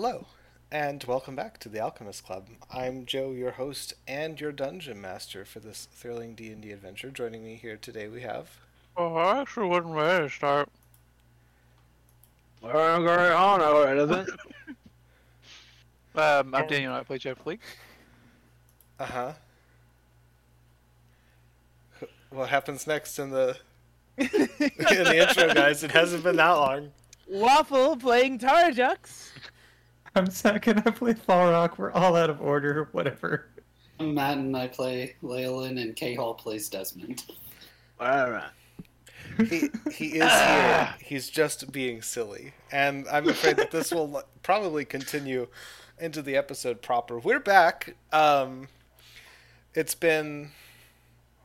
Hello, and welcome back to the Alchemist Club. I'm Joe, your host and your dungeon master for this thrilling D&D adventure. Joining me here today we have... Oh, I actually wasn't ready to start. Alright, alright, on, alright, isn't it? Um, I'm Daniel, I play Jeff Fleek. Uh-huh. What happens next in the... in the intro, guys? It hasn't been that long. Waffle playing Tarjux. I'm second. I play Falrock. We're all out of order. Whatever. I'm Matt and I play Leyland and K Hall plays Desmond. Alright. He, he is here. He's just being silly. And I'm afraid that this will probably continue into the episode proper. We're back. Um, it's been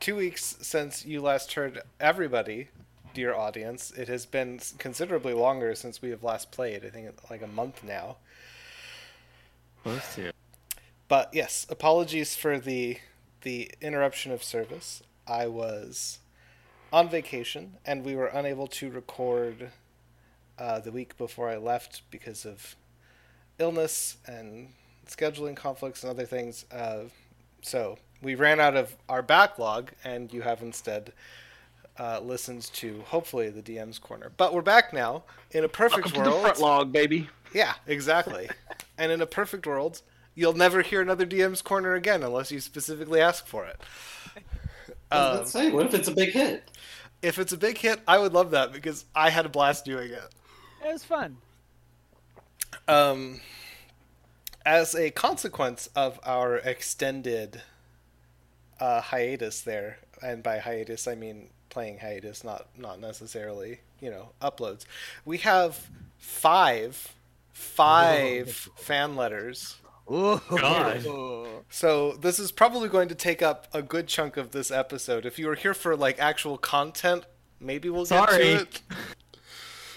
two weeks since you last heard everybody, dear audience. It has been considerably longer since we have last played. I think like a month now. Close to. But yes, apologies for the the interruption of service. I was on vacation and we were unable to record uh, the week before I left because of illness and scheduling conflicts and other things. Uh, so we ran out of our backlog, and you have instead uh, listened to hopefully the DM's corner. But we're back now in a perfect Welcome to the world. front log, baby. Yeah, exactly. and in a perfect world, you'll never hear another DM's corner again unless you specifically ask for it. I was Um, about to say, what if it's a big hit? if it's a big hit, I would love that because I had a blast doing it. It was fun. Um, as a consequence of our extended uh, hiatus there, and by hiatus I mean playing hiatus, not not necessarily you know uploads. We have five five fan letters. God. So this is probably going to take up a good chunk of this episode. If you were here for like actual content, maybe we'll get to it.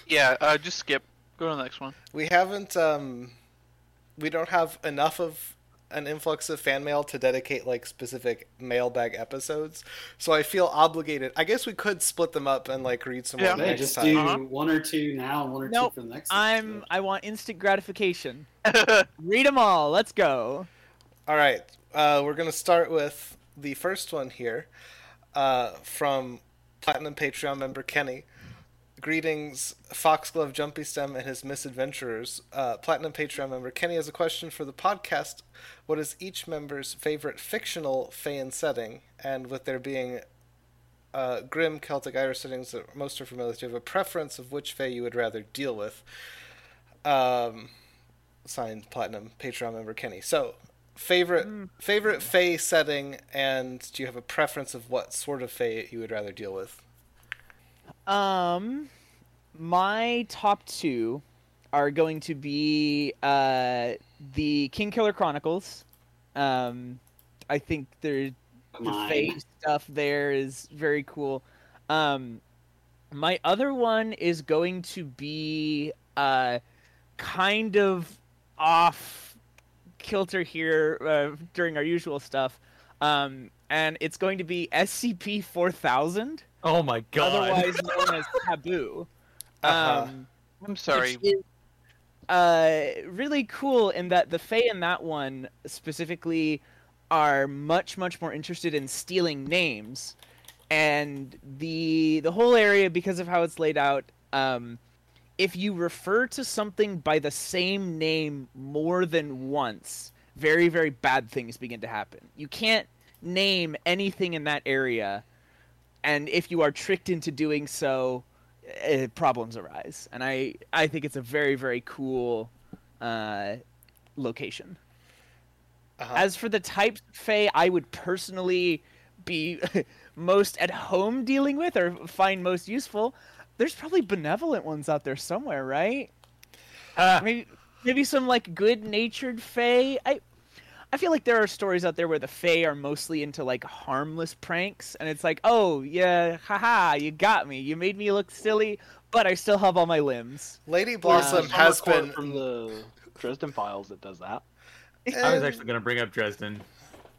Yeah, uh, just skip. Go to the next one. We haven't um we don't have enough of an influx of fan mail to dedicate like specific mailbag episodes. So I feel obligated. I guess we could split them up and like read some Yeah. more Yeah, next just time. do Uh-huh. one or two now and one or Nope, two for the next I'm. episode. I want instant gratification. Read them all. Let's go. All right. Uh, we're going to start with the first one here uh, from Platinum Patreon member Kenny. Greetings, Foxglove Jumpy Stem and his misadventurers. Uh, Platinum Patreon member Kenny has a question for the podcast. What is each member's favorite fictional Feyan setting? And with there being uh, grim Celtic Irish settings that most are familiar with, do you have a preference of which Fey you would rather deal with? Um, signed Platinum Patreon member Kenny. So, favorite favorite Fey setting, and do you have a preference of what sort of Fey you would rather deal with? Um, my top two are going to be uh the King Killer Chronicles. Um, I think they're the Mine. stuff there is very cool. Um, my other one is going to be uh, kind of off kilter here uh, during our usual stuff, um, and it's going to be SCP four thousand, Oh my god. otherwise known as Taboo. Uh-huh. Um, I'm sorry. which is, uh, really cool in that the Fae in that one specifically are much much more interested in stealing names, and the the whole area because of how it's laid out. Um, if you refer to something by the same name more than once, very very bad things begin to happen. You can't name anything in that area, and if you are tricked into doing so, uh, problems arise, and I I think it's a very very cool uh, location. Uh-huh. As for the types of Fae I would personally be most at home dealing with or find most useful, there's probably benevolent ones out there somewhere, right? Ah. Maybe maybe some like good-natured Fae. I I feel like there are stories out there where the Fae are mostly into like harmless pranks, and it's like, oh yeah, haha, you got me. You made me look silly, but I still have all my limbs. Lady Blossom a has been from the Dresden files that does that. I was actually gonna bring up Dresden.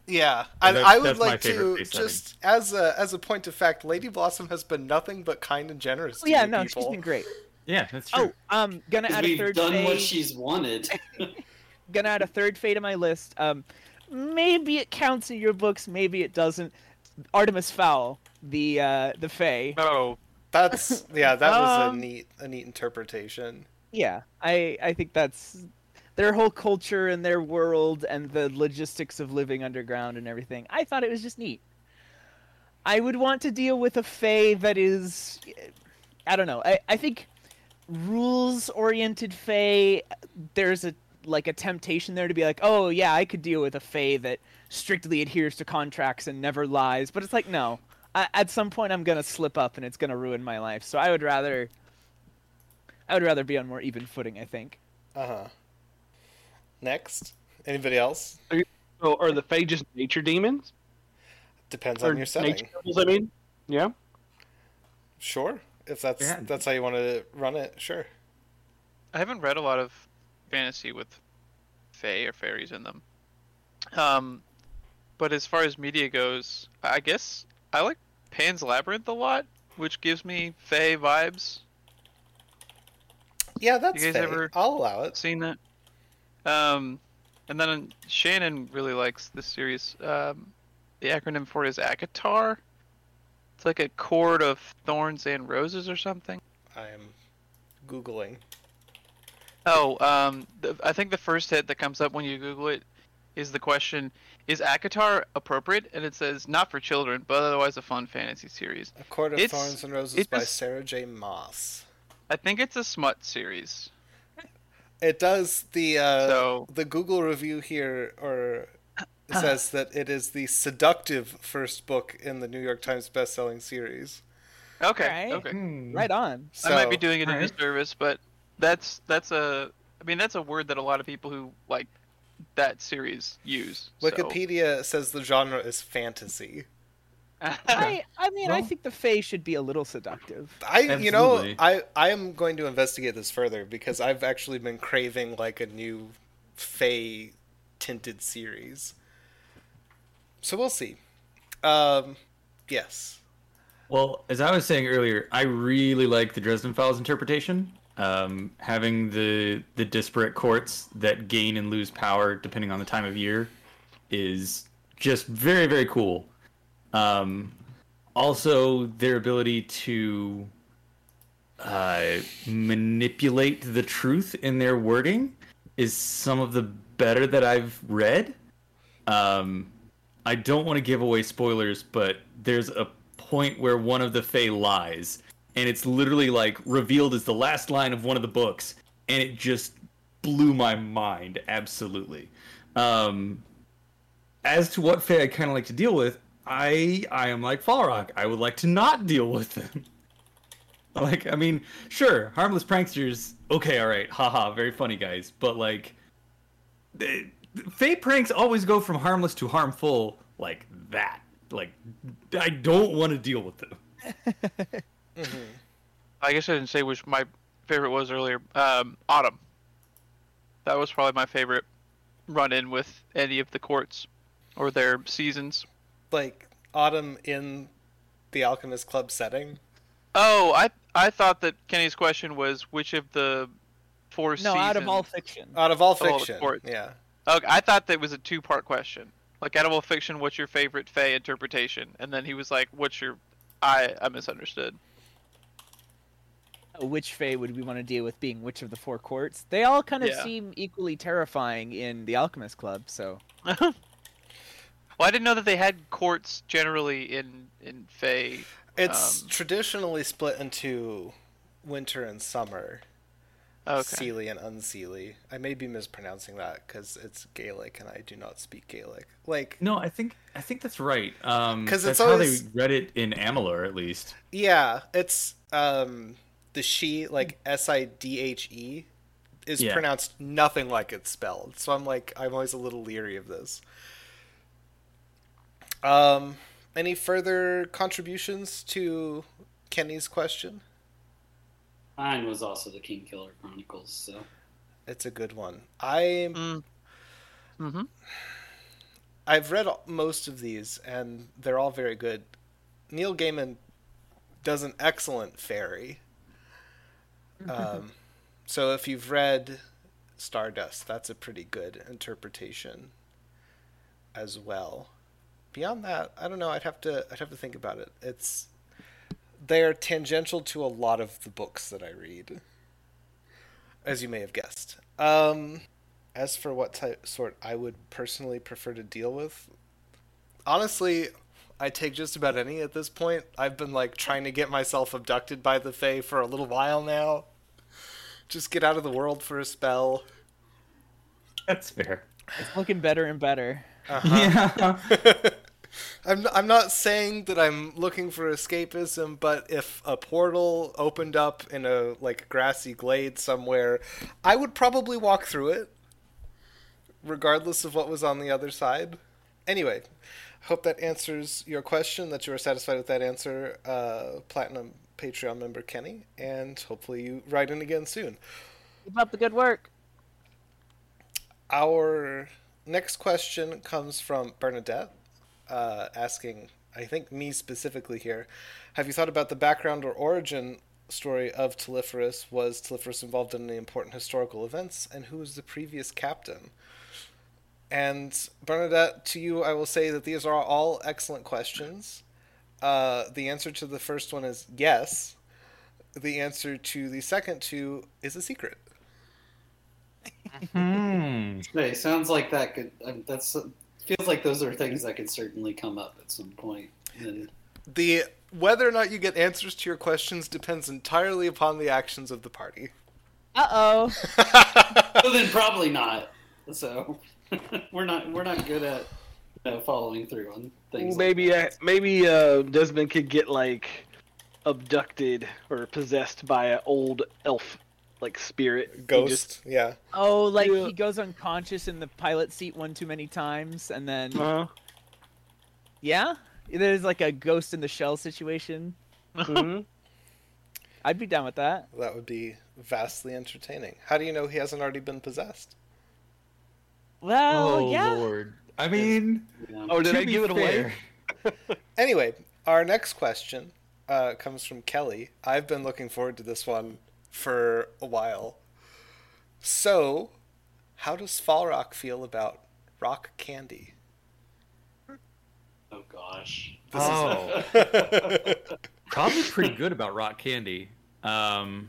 Yeah, and That's- I would that's like favorite to face setting. just as a as a point of fact, Lady Blossom has been nothing but kind and generous to Oh, yeah, you no, people. she's been great. Yeah, that's true. Oh, um, gonna add a third. we've third done Fae. what she's wanted. Gonna add a third Fae to my list. Um, maybe it counts in your books, maybe it doesn't. Artemis Fowl, the uh, the Fae. Oh, That's yeah, that was a Um, neat a neat interpretation. Yeah, I I think that's their whole culture and their world and the logistics of living underground and everything. I thought it was just neat. I would want to deal with a Fae that is, I don't know. I I think rules oriented Fae. There's a like a temptation there to be like, oh yeah, I could deal with a Fae that strictly adheres to contracts and never lies. But it's like no. I, at some point, I'm gonna slip up and it's gonna ruin my life. So I would rather. I would rather be on more even footing. I think. Uh huh. Next, anybody else? Oh, are the Fae just nature demons? Depends or on your setting. nature devils, I mean. Yeah. Sure, if that's Yeah. that's how you want to run it. Sure. I haven't read a lot of fantasy with fae or fairies in them. Um, but as far as media goes, I guess I like Pan's Labyrinth a lot, which gives me fae vibes. Yeah, that's you guys fair. ever- I'll allow it. Seen that? Um, and then Shannon really likes this series. Um, the acronym for it is ACOTAR. It's like a court of thorns and roses or something. I am googling. Oh, um, the, I think the first hit that comes up when you Google it is the question: Is ACOTAR appropriate? And it says not for children, but otherwise a fun fantasy series. A Court of It's- Thorns and Roses by just- Sarah J. Maas. I think it's a smut series. It does the uh, So- the Google review here, or says that it is the seductive first book in the New York Times best-selling series. Okay, Alright. okay. Hmm. Right on. So, I might be doing it a Alright. disservice, but that's that's a. I mean, that's a word that a lot of people who like that series use. so- Wikipedia says the genre is fantasy. I I mean, I think the Fae should be a little seductive. I you know I I am going to investigate this further because I've actually been craving like a new Fey tinted series. So we'll see. Um yes. Well, as I was saying earlier, I really like the Dresden Files interpretation. Um, having the the disparate courts that gain and lose power depending on the time of year is just very very cool. Um, also, their ability to uh, manipulate the truth in their wording is some of the better that I've read. Um, I don't want to give away spoilers, but there's a point where one of the Fae lies, and it's literally like revealed as the last line of one of the books, and it just blew my mind absolutely. Um, as to what Fae I kind of like to deal with, I I am like Falrock. I would like to not deal with them. like, I mean, sure, harmless pranksters. Okay, all right, haha, very funny guys, but like. Fae pranks always go from harmless to harmful like that. Like, I don't want to deal with them. I guess I didn't say which my favorite was earlier. Um, Autumn. That was probably my favorite run-in with any of the courts or their seasons. Like autumn in the Alchemist Club setting. Oh, I I thought that Kenny's question was which of the four No, seasons. out of all fiction. Out of all Of all the fiction. courts. yeah. Okay, I thought that was a two-part question. Like, out of all fiction, what's your favorite Fey interpretation? And then he was like, "What's your?" I I misunderstood. Which Fae would we want to deal with being which of the four courts? They all kind of Yeah. seem equally terrifying in the Alchemist Club, so well, I didn't know that they had courts generally in in Fey. It's Um, traditionally split into winter and summer. Okay. Seelie and unseelie. I may be mispronouncing that because it's Gaelic and I do not speak Gaelic. Like, No, I think I think that's right. Um, 'Cause that's it's how they read it in Amalur, at least. yeah, it's um the she like S I D H E is Yeah. pronounced nothing like it's spelled. So I'm like I'm always a little leery of this. Um any further contributions to Kenny's question? Mine was also the King Killer Chronicles, so It's a good one. I'm Mm. Mm-hmm. I've read most of these, and they're all very good. Neil Gaiman does an excellent fairy. Um, so if you've read Stardust, that's a pretty good interpretation as well. Beyond that, I don't know. I'd have to I'd have to think about it. It's they're tangential to a lot of the books that I read, as you may have guessed. Um, as for what type sort I would personally prefer to deal with, honestly, I take just about any at this point. I've been like trying to get myself abducted by the Fae for a little while now. Just get out of the world for a spell. That's fair. It's looking better and better. Uh-huh. Yeah. I'm I'm not saying that I'm looking for escapism, but if a portal opened up in a like grassy glade somewhere, I would probably walk through it, regardless of what was on the other side. Anyway, hope that answers your question. That you are satisfied with that answer, uh, Platinum Patreon member Kenny, and hopefully you write in again soon. Keep up the good work. Our next question comes from Bernadette, uh, asking, I think me specifically here, have you thought about the background or origin story of Telephorus? Was Telephorus involved in any important historical events? And who was the previous captain? And Bernadette, to you, I will say that these are all excellent questions. Uh, the answer to the first one is yes. The answer to the second two is a secret. Hmm. Hey, sounds like that could. Um, that's feels like those are things that could certainly come up at some point. And The whether or not you get answers to your questions depends entirely upon the actions of the party. Uh oh. well, then probably not. So we're not we're not good at you know, following through on things. like Maybe that. uh, maybe uh, Desmond could get like abducted or possessed by an old elf like spirit. Ghost, just- yeah. Oh, like Yeah. he goes unconscious in the pilot seat one too many times, and then Uh-huh. yeah, there's like a ghost in the shell situation. Mhm. I'd be down with that. That would be vastly entertaining. How do you know he hasn't already been possessed? Well, oh yeah. lord. I mean, Yeah. Oh, did to I be give it away? Anyway, our next question uh, comes from Kelly. I've been looking forward to this one for a while. So, how does Falrock feel about rock candy? oh gosh. Oh, probably pretty good about rock candy. Um,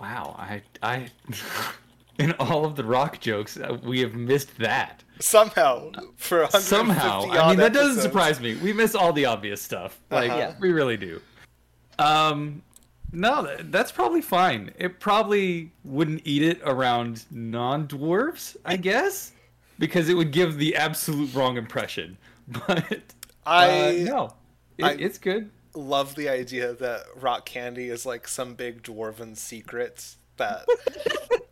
wow, I, I, in all of the rock jokes, uh, we have missed that. Somehow, for 150 Somehow, I mean, that doesn't surprise me. We miss all the obvious stuff. Like, Uh-huh. Yeah. we really do. Um, no, that's probably fine. It probably wouldn't eat it around non-dwarves, I guess, because it would give the absolute wrong impression. But I uh, no, it, I- it's good. love the idea that rock candy is like some big dwarven secret that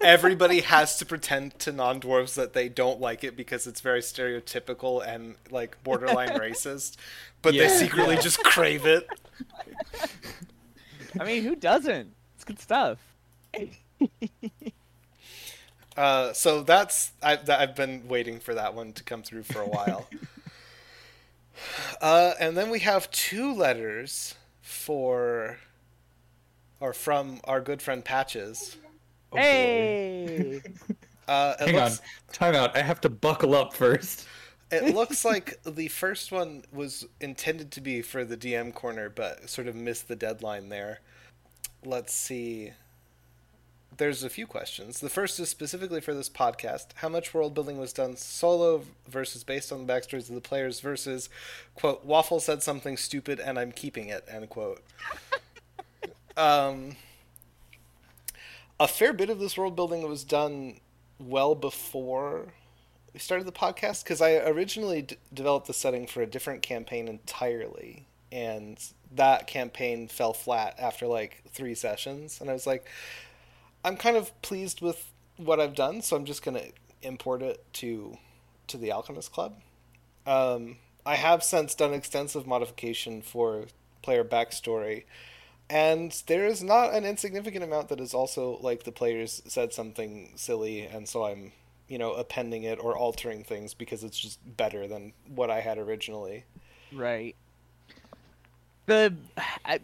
everybody has to pretend to non-dwarves that they don't like it because it's very stereotypical and like borderline racist but they Yeah. secretly just crave it I mean, who doesn't? It's good stuff. uh, so that's I, that I've been waiting for that one to come through for a while uh, and then we have two letters for or from our good friend Patches Oh, hey. uh, Hang looks, on, time out. I have to buckle up first. It looks like the first one was intended to be for the DM corner, but sort of missed the deadline there. Let's see. There's a few questions. The first is specifically for this podcast. How much world building was done solo versus based on the backstories of the players versus, quote, Waffle said something stupid and I'm keeping it, end quote. Um, a fair bit of this world building was done well before we started the podcast because I originally d- developed the setting for a different campaign entirely, and that campaign fell flat after like three sessions. And I was like, I'm kind of pleased with what I've done, so I'm just gonna import it to to the Alchemist Club. Um, I have since done extensive modification for player backstory, and there is not an insignificant amount that is also like the players said something silly, and so I'm you know appending it or altering things because it's just better than what I had originally. Right. The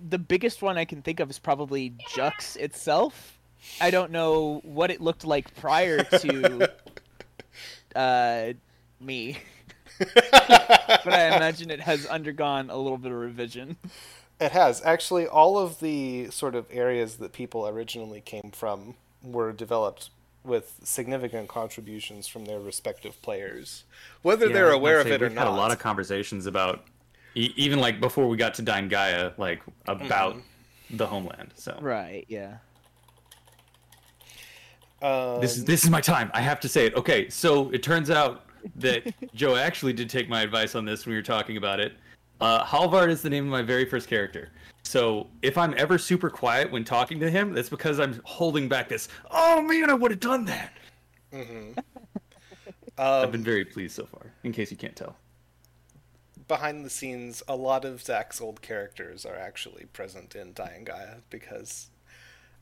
the biggest one I can think of is probably Jux itself. I don't know what it looked like prior to uh, me, but I imagine it has undergone a little bit of revision. It has. Actually, all of the sort of areas that people originally came from were developed with significant contributions from their respective players, whether Yeah, they're aware gonna of it or not. we've had a lot of conversations about, even like before we got to Daingaea, like about Mm-hmm. the homeland. So Right? Yeah. Um, this is this is my time. I have to say it. Okay, so it turns out that Joe actually did take my advice on this when we were talking about it. Uh, Halvard is the name of my very first character. So if I'm ever super quiet when talking to him, that's because I'm holding back this. Oh man, I would have done that. I've um, been very pleased so far. In case you can't tell. behind the scenes, a lot of Zach's old characters are actually present in Daingaea because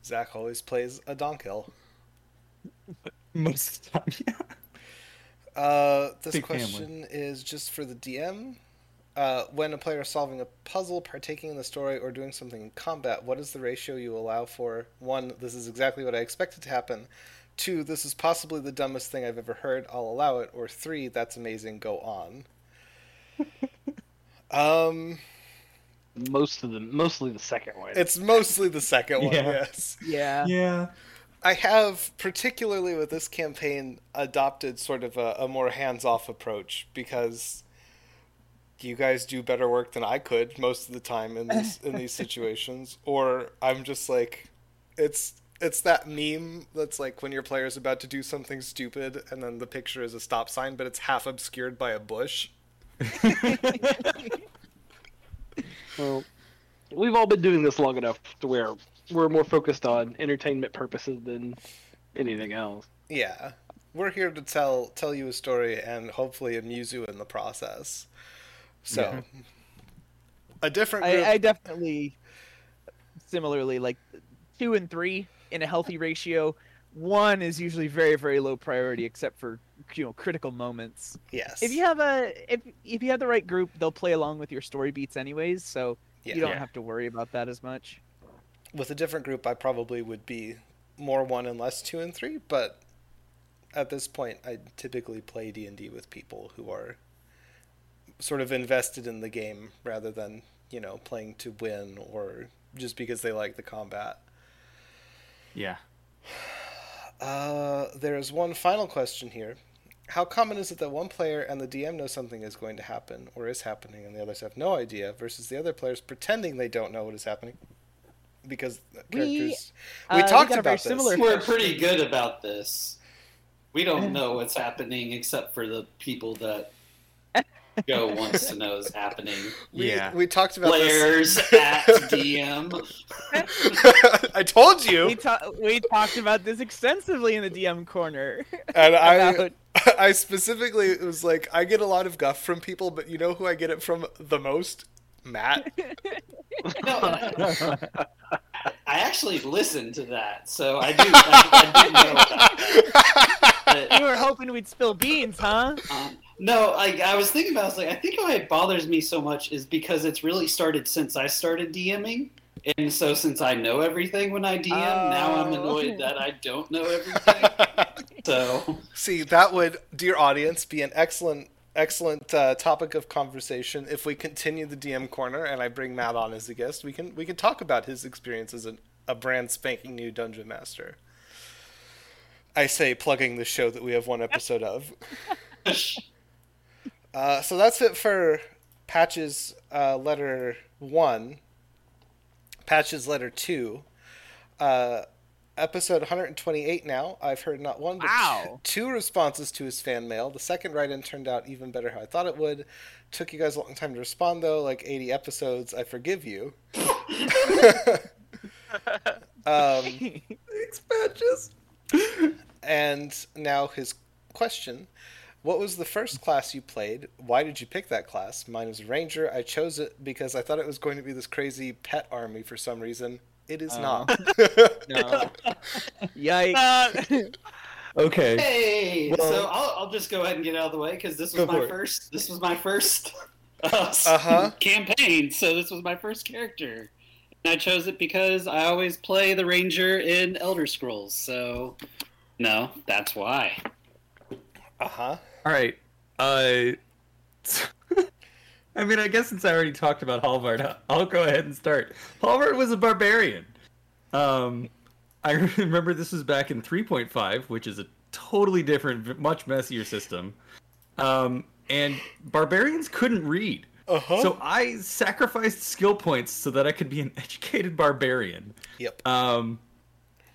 Zach always plays a Donkill. Most of the time, yeah. Uh, this Big family. question is just for the DM. Uh, when a player is solving a puzzle, partaking in the story, or doing something in combat, what is the ratio you allow for? One, this is exactly what I expected to happen. Two, this is possibly the dumbest thing I've ever heard. I'll allow it. Or three, that's amazing. Go on. um, Most of the, mostly the second one. it's mostly the second one. Yeah. Yes. Yeah. Yeah. I have, particularly with this campaign, adopted sort of a, a more hands off approach because you guys do better work than I could most of the time in these in these situations. Or I'm just like it's it's that meme that's like when your player's about to do something stupid and then the picture is a stop sign, but it's half obscured by a bush. Well, we've all been doing this long enough to where we're more focused on entertainment purposes than anything else. Yeah. We're here to tell tell you a story and hopefully amuse you in the process. So Yeah. a different group I, I definitely similarly like two and three in a healthy ratio. One is usually very very low priority, except for you know critical moments. Yes. If you have a if if you have the right group, they'll play along with your story beats anyways, so Yeah. you don't Yeah. have to worry about that as much. With a different group, I probably would be more one and less two and three. But at this point, I typically play D and D with people who are sort of invested in the game rather than you know playing to win or just because they like the combat. Yeah. Uh, there is one final question here. How common is it that one player and the DM know something is going to happen or is happening and the others have no idea versus the other players pretending they don't know what is happening? Because We- characters. uh, We, we talked got a very about this. similar- We're pretty good about this. We don't know what's happening except for the people that Joe wants to know is happening. We, Yeah. we talked about Players at DM. I told We you, ta- we talked about this extensively in the DM corner. and I about- I specifically was like, I get a lot of guff from people, but you know who I get it from the most? Matt. No, I I actually listened to that, so I do. I, I do know that. you were hoping we'd spill beans, huh? Um, no, I, I was thinking about. it, I was like, I think why it bothers me so much is because it's really started since I started DMing, and so since I know everything when I DM, now I'm Oh. annoyed that I don't know everything. so See, that would, dear audience, be an excellent, excellent uh, topic of conversation if we continue the DM corner and I bring Matt on as a guest. We can we can talk about his experience as a, a brand spanking new dungeon master. I say, plugging the show that we have one episode of. Uh, so that's it for Patch's uh, letter one. Patch's letter two. Uh, episode 128 now. I've heard not one but Wow. two, responses to his fan mail. The second write-in turned out even better how I thought it would. Took you guys a long time to respond though, like 80 episodes. I forgive you. um, Thanks, Patches. and now his question. What was the first class you played? Why did you pick that class? Mine was Ranger. I chose it because I thought it was going to be this crazy pet army for some reason. It is Oh. not. No. Yikes. Okay. hey, Well- so I'll, I'll just go ahead and get out of the way because this was my for it. first. This was my first uh, Uh-huh. campaign. So this was my first character. And I chose it because I always play the ranger in Elder Scrolls. So no, that's why. Uh huh. All right. Uh, I mean, I guess since I already talked about Halvard, I'll go ahead and start. Halvard was a barbarian. Um, I remember this was back in 3.5, which is a totally different, much messier system. Um, and barbarians couldn't read. Uh huh. So I sacrificed skill points so that I could be an educated barbarian. yep. Um,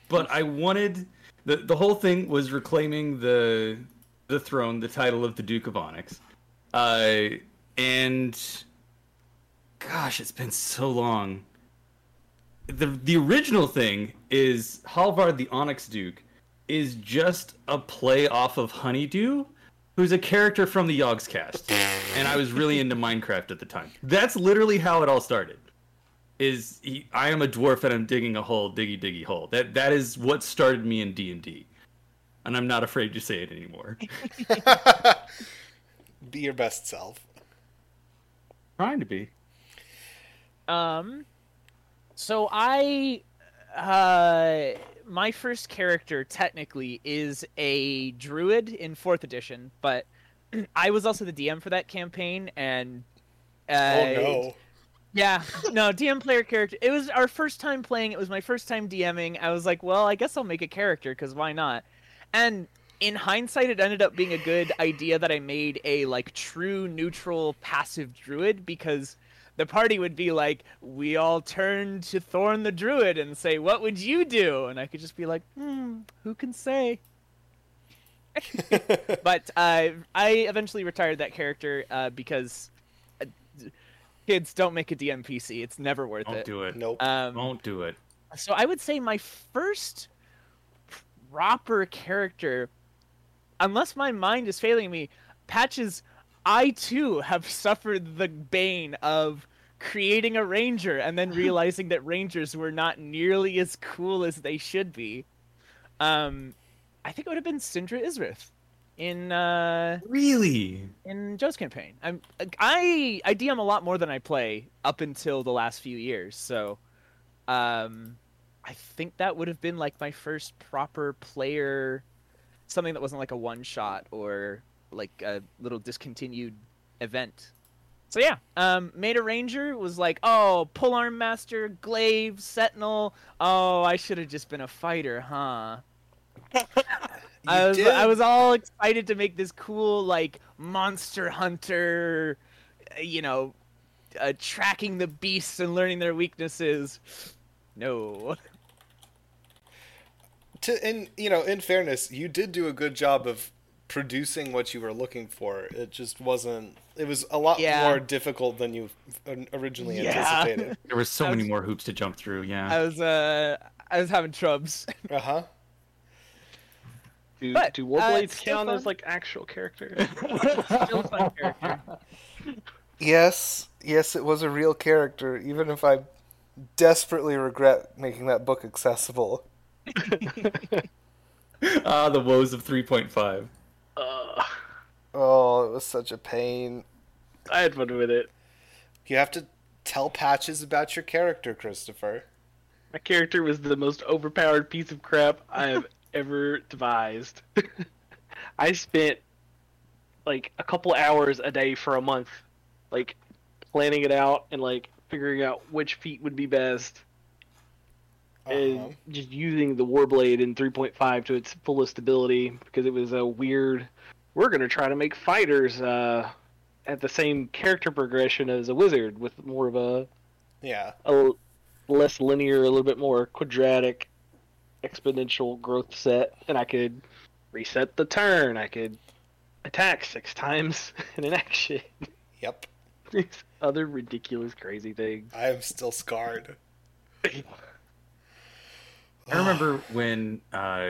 but I wanted the the whole thing was reclaiming the the throne, the title of the Duke of Onyx. Uh, and gosh, it's been so long. The the original thing is Halvard the Onyx Duke is just a play off of Honeydew, who's a character from the Yogscast. and I was really into Minecraft at the time. That's literally how it all started is he, I am a dwarf and I'm digging a hole, diggy diggy hole. That that is what started me in D and D, and I'm not afraid to say it anymore. Be your best self. Trying to be. Um, so I, uh, my first character technically is a druid in fourth edition, but I was also the DM for that campaign, and uh, oh no. yeah, no DM player character. It was our first time playing. It was my first time DMing. I was like, well, I guess I'll make a character because why not? And in hindsight, it ended up being a good idea that I made a like true neutral passive druid because the party would be like, we all turn to Thorn the druid and say, what would you do? And I could just be like, hmm, who can say? but uh, I eventually retired that character uh, because uh, kids don't make a DM PC. It's never worth Don't it. do it. nope. Um, Don't do it. so I would say my first proper character, unless my mind is failing me, Patches, I too have suffered the bane of creating a ranger and then realizing that rangers were not nearly as cool as they should be. Um, I think it would have been Syndra Isrith in uh, Really? in Joe's campaign. I'm I I DM a lot more than I play up until the last few years, so um I think that would have been like my first proper player something that wasn't like a one shot or like a little discontinued event. So yeah, um made a ranger was like, "Oh, polearm master, glaive, sentinel. Oh, I should have just been a fighter, huh?" I was did. I was all excited to make this cool like monster hunter, you know, uh, tracking the beasts and learning their weaknesses. No. to in you know in fairness you did do a good job of producing what you were looking for it just wasn't it was a lot Yeah. more difficult than you uh, originally Yeah. anticipated There were so I many more hoops to jump through. Yeah. I was uh I was having trubs. uh-huh Do, But, do uh, Warblades it's still count as like actual characters? Still fun character. yes yes it was a real character even if i desperately regret making that book accessible ah, the woes of 3.5. uh, oh it was such a pain I had fun with it. you have to tell patches about your character christopher My character was the most overpowered piece of crap I have ever devised. I spent like a couple hours a day for a month, like planning it out and like figuring out which feat would be best, uh-huh. and just using the Warblade in 3.5 to its fullest ability because it was a weird. We're gonna try to make fighters uh, at the same character progression as a wizard with more of a yeah a less linear, a little bit more quadratic, exponential growth set, and I could reset the turn. I could attack six times in an action. yep These other ridiculous, crazy things. i am still scarred I remember when uh,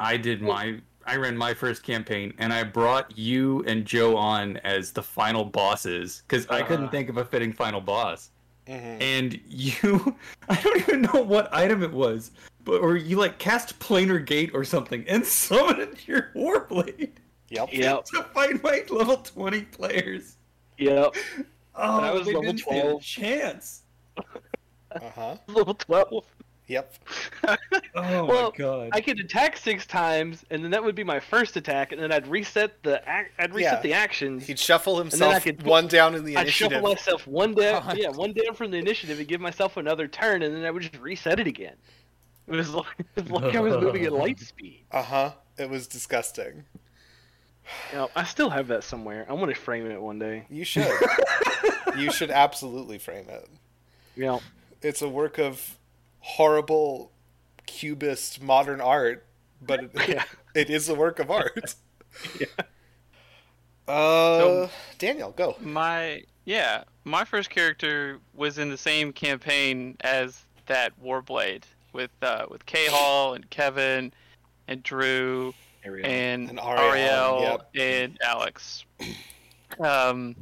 I did my I ran my first campaign and I brought you and Joe on as the final bosses because I couldn't Uh-huh. think of a fitting final boss. Mhm. And you, I don't even know what item it was, but or you like cast planar gate or something and summoned your warblade yep Yep, to fight my level twenty players. yep. Oh, I was level a 12. chance. Uh huh. Level twelve. Yep. Oh Well, my god. I could attack six times, and then that would be my first attack, and then I'd reset the ac- I'd reset Yeah. the actions. He'd shuffle then himself could one down in the initiative. I'd shuffle myself one down, God. yeah, one down from the initiative, and give myself another turn, and then I would just reset it again. It was like, it was like I was moving at light speed. Uh huh. It was disgusting. You know, I still have that somewhere. I want to frame it one day. You should. you should absolutely frame it. You know, It's a work of horrible cubist modern art, but it, Yeah. it is a work of art. Yeah. Uh, So- Daniel, go. My yeah, my first character was in the same campaign as that Warblade with uh, with K Hall and Kevin and Drew Ariel. and, And Ariel, Ariel, yep. and Alex. Um,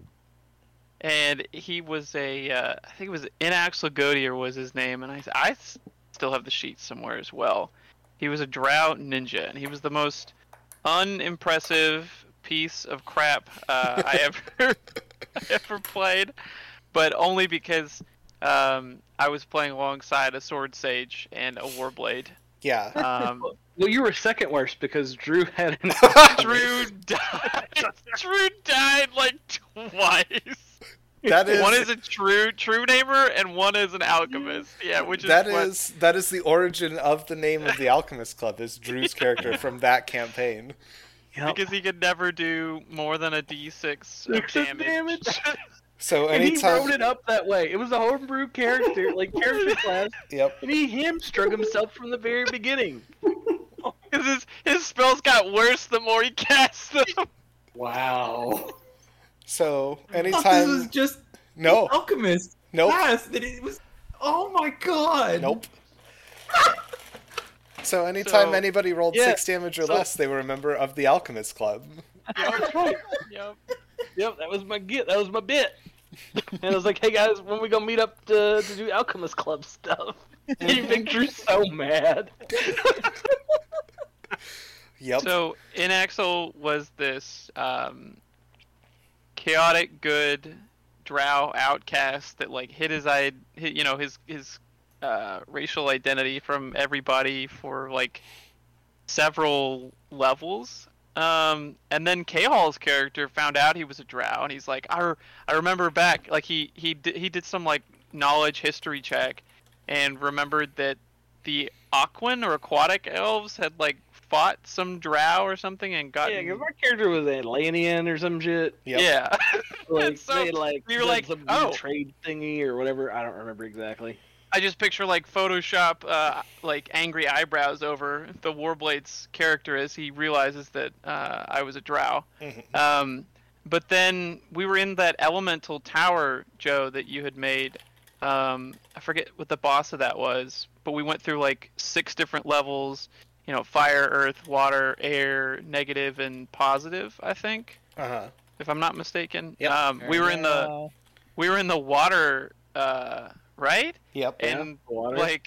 and he was a uh, I think it was Inaxel Godier was his name, and I I still have the sheet somewhere as well. He was a Drow ninja, and he was the most unimpressive piece of crap uh, I ever I ever played, but only because um, I was playing alongside a sword sage and a warblade. Yeah. Um, well, you were second worst because Drew had an. Drew died. Drew died like twice. That is one is a true true neighbor and one is an alchemist. Yeah, which is that what- is that is the origin of the name of the Alchemist Club is Drew's character from that campaign. Yep. because he could never do more than a d6 Six of damage. damage. So and he anytime, wrote it up that way. It was a homebrew character, like character class, yep, and he hamstrung himself from the very beginning. 'Cause his, his spells got worse the more he cast them. Wow. So I thought this was anytime, just no, alchemist. nope, Class that it was. Oh my god. nope. So anytime So- anybody rolled Yeah, six damage or so- less, they were a member of the Alchemist Club. That's right. yep. Yep, that was my get. That was my bit. And I was like, "Hey guys, when we gonna meet up to, to do Alchemist Club stuff?" And he made Drew so mad. Yep. So Inaxel was this um, chaotic good drow outcast that like hid his id you know his his uh, racial identity from everybody for like several levels. Um, and then K Hall's character found out he was a drow, and he's like, I, re- I remember back, like he he did, he did some like knowledge history check, and remembered that the Aquan or aquatic elves had like fought some drow or something and got. Yeah, gotten because my character was Atlantean or some shit. Yep. yeah. Like So, they like you were like, some oh. trade thingy or whatever. I don't remember exactly. I just picture like Photoshop uh, like angry eyebrows over the Warblade's character as he realizes that uh, I was a drow. Mhm. Um, but then we were in that elemental tower, Joe, that you had made. Um, I forget what the boss of that was, but we went through like six different levels. You know, fire, earth, water, air, negative, and positive. I think, Uh huh. if I'm not mistaken. Yep. Um, we were in the we were in the water, uh, right? Yep. Yeah, and water. like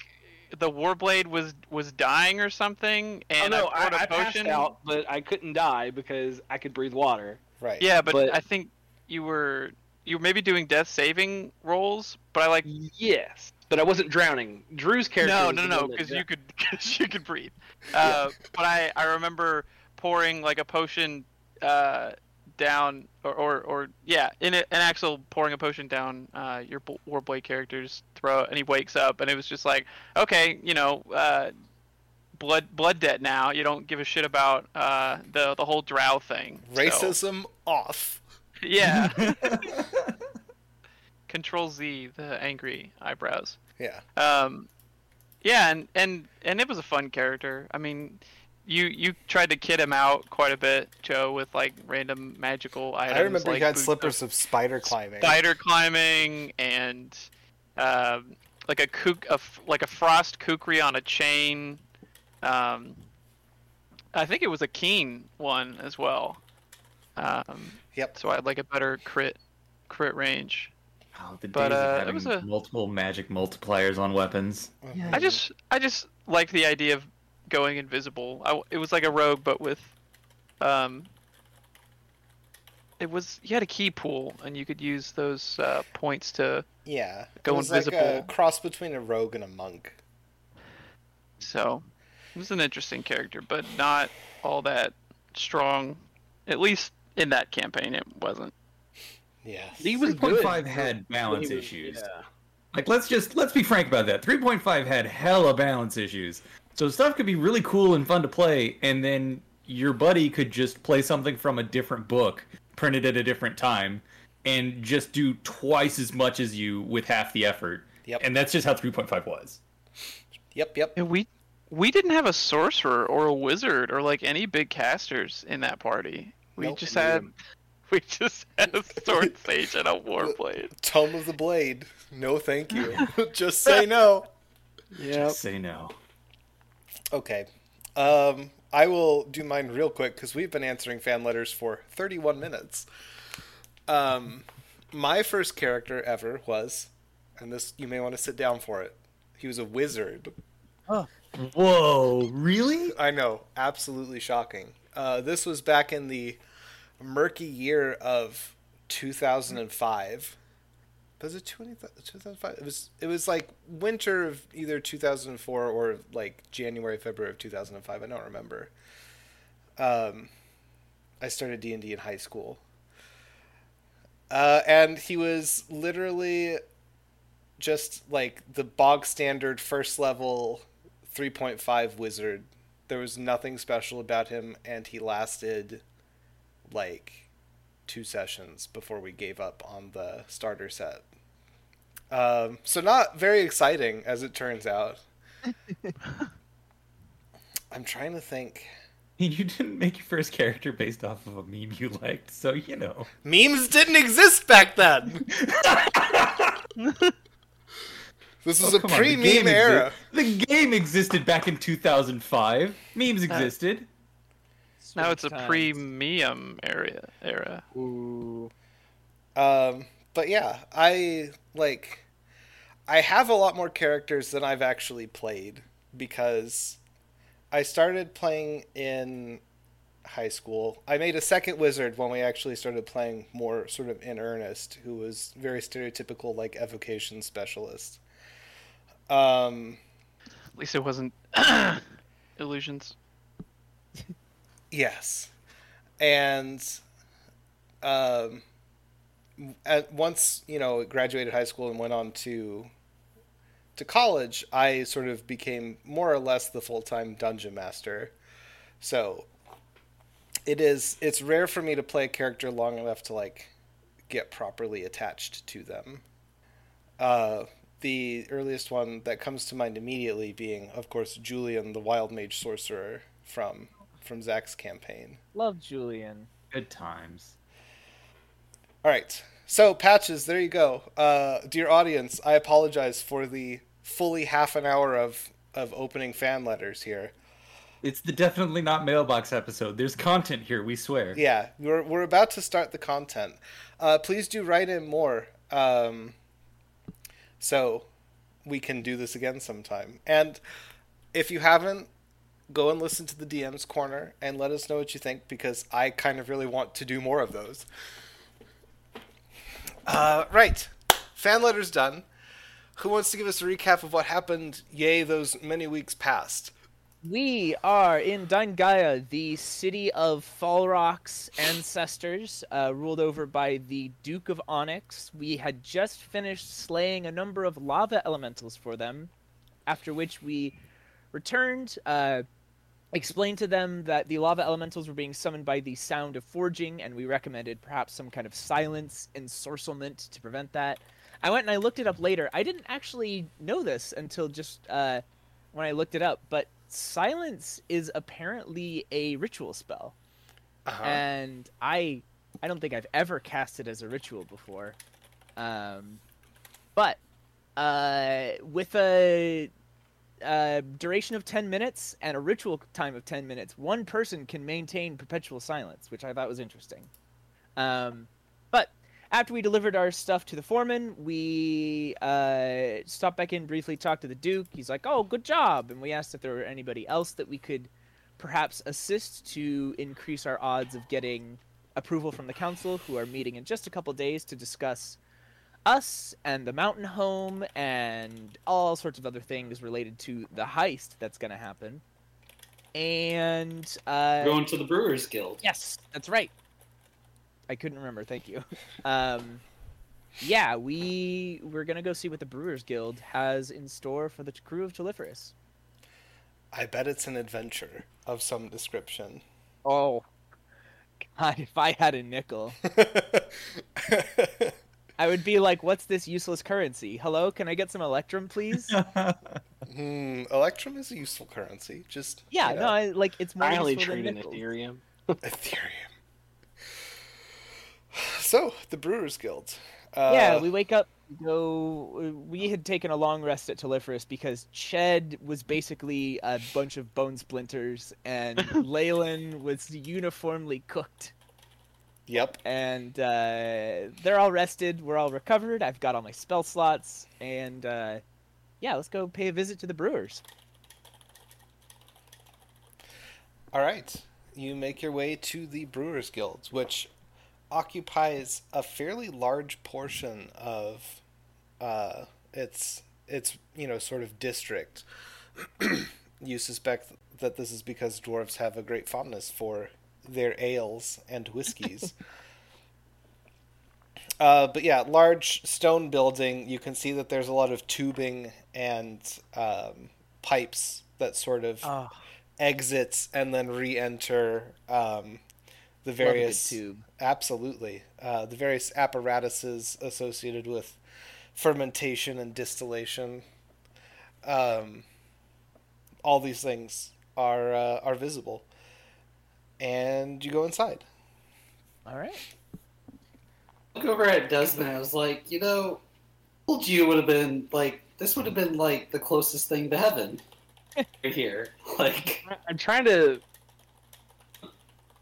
the warblade was was dying or something and oh and no, I, poured I, a I passed potion out, but I couldn't die because I could breathe water. Right. yeah but, but- i think you were you were maybe doing death saving rolls but i like Yes, but I wasn't drowning. Drew's character. no was no no one that because you could cause you could breathe uh, but i i remember pouring like a potion uh down or or, or yeah in it, an actual pouring a potion down uh your b- warblade character's throat and he wakes up and it was just like okay you know uh blood blood debt now you don't give a shit about uh the the whole drow thing So, Racism off. yeah control z the angry eyebrows Yeah. um, yeah, and, and and it was a fun character. I mean, you you tried to kid him out quite a bit, Joe, with like random magical items. I remember like you had slippers of of spider climbing. spider climbing and um, like a kook, a like a frost kukri on a chain. Um, I think it was a keen one as well. Um, Yep. so I had like a better crit crit range. Oh, the But, days uh, of having was a- multiple magic multipliers on weapons. Mhm. I just I just liked the idea of going invisible. I, it was like a rogue, but with um it was you had a ki pool, and you could use those uh, points to. Yeah. Go it was like a invisible. cross between a rogue and a monk. So, it was an interesting character, but not all that strong. At least in that campaign, it wasn't. Yeah. He was good. 3.5 had balance was- issues. Yeah. Like let's just let's be frank about that. 3.5 had hella balance issues. So stuff could be really cool and fun to play, and then your buddy could just play something from a different book, printed at a different time, and just do twice as much as you with half the effort. Yep. And that's just how 3.5 was. Yep. Yep. Yeah, we we didn't have a sorcerer or a wizard or like any big casters in that party. We Nope. just had we just had a sword sage and a warblade. Tome of the Blade. No, thank you. Just say no. Yep. Say no. Okay. Um, I will do mine real quick because we've been answering fan letters for 31 minutes. Um, my first character ever was, and this you may want to sit down for it. He was a wizard. Oh. Whoa, really? I know, absolutely shocking. Uh, this was back in the murky year of 2005. Was it 2005? It was. It was like winter of either 2004 or like January, February of 2005. I don't remember. Um, I started D and D in high school. Uh, and he was literally just like the bog standard first level 3.5 wizard. There was nothing special about him, and he lasted like two sessions before we gave up on the starter set. Um, so not very exciting, as it turns out. I'm trying to think. You didn't make your first character based off of a meme you liked, so you know. Memes didn't exist back then. this is Oh, a come on, the pre-meme game era. exi- the game existed back in 2005. Memes existed. Now it's a Times. premium area era. Ooh. Um, but yeah, I like. I have a lot more characters than I've actually played because I started playing in high school. I made a second wizard when we actually started playing more sort of in earnest, who was very stereotypical, like evocation specialist. Um, At least it wasn't illusions. Yes, and um, at once you know graduated high school and went on to to college, I sort of became more or less the full time dungeon master. So it is it's rare for me to play a character long enough to like get properly attached to them. Uh, the earliest one that comes to mind immediately being, of course, Julian, the Wild Mage Sorcerer from from Zach's campaign. Love Julian. Good times. All right, so patches, there you go. Uh, dear audience, I apologize for the fully half an hour of of opening fan letters here. It's the definitely not mailbox episode. There's content here, we swear. Yeah, we're we're about to start the content. Uh, please do write in more, um, so we can do this again sometime. And if you haven't, go and listen to the DM's corner and let us know what you think because I kind of really want to do more of those. Uh, right, fan letters done. Who wants to give us a recap of what happened? Yay, those many weeks past. We are in Daingaea, the city of Falrock's ancestors, uh, ruled over by the Duke of Onyx. We had just finished slaying a number of lava elementals for them, after which we returned, uh, explained to them that the lava elementals were being summoned by the sound of forging, and we recommended perhaps some kind of silence ensorcelment to prevent that. I went and I looked it up later. I didn't actually know this until just uh, when I looked it up, but silence is apparently a ritual spell, Uh-huh. and I I don't think I've ever cast it as a ritual before. Um, but uh, with a, uh duration of 10 minutes and a ritual time of 10 minutes, one person can maintain perpetual silence, which I thought was interesting. Um, but after we delivered our stuff to the foreman, we uh, stopped back in briefly, talked to the Duke. He's like, "Oh, good job!" And we asked if there were anybody else that we could perhaps assist to increase our odds of getting approval from the council, who are meeting in just a couple days to discuss us and the mountain home and all sorts of other things related to the heist that's going to happen. And uh, Going to the Brewers Guild. Yes, that's right. I couldn't remember. Thank you. Um, yeah, we we're gonna go see what the Brewers Guild has in store for the crew of Telephorus. I bet it's an adventure of some description. Oh, God! If I had a nickel, I would be like, "What's this useless currency? Hello, can I get some Electrum, please?" hmm, Electrum is a useful currency. Just yeah, you no, I, like it's more I only trade than in. Ethereum. Ethereum. So the Brewers Guild. Uh, yeah, we wake up. Go. We had taken a long rest at Telephorus because Ched was basically a bunch of bone splinters, and Leyland was uniformly cooked. Yep. And uh, they're all rested. We're all recovered. I've got all my spell slots, and uh, yeah, let's go pay a visit to the Brewers. All right. You make your way to the Brewers Guild, which occupies a fairly large portion of uh, its its you know sort of district. you suspect that this is because dwarves have a great fondness for their ales and whiskeys. Uh, but yeah, large stone building. You can see that there's a lot of tubing and um, pipes that sort of Oh, exits and then re-enter um, the love a good various tube. absolutely uh, the various apparatuses associated with fermentation and distillation. Um, all these things are uh, are visible, and you go inside. All right. Look over at Desmond. I was like, you know, told you would have been like this would have been like the closest thing to heaven right here. Like, I'm trying to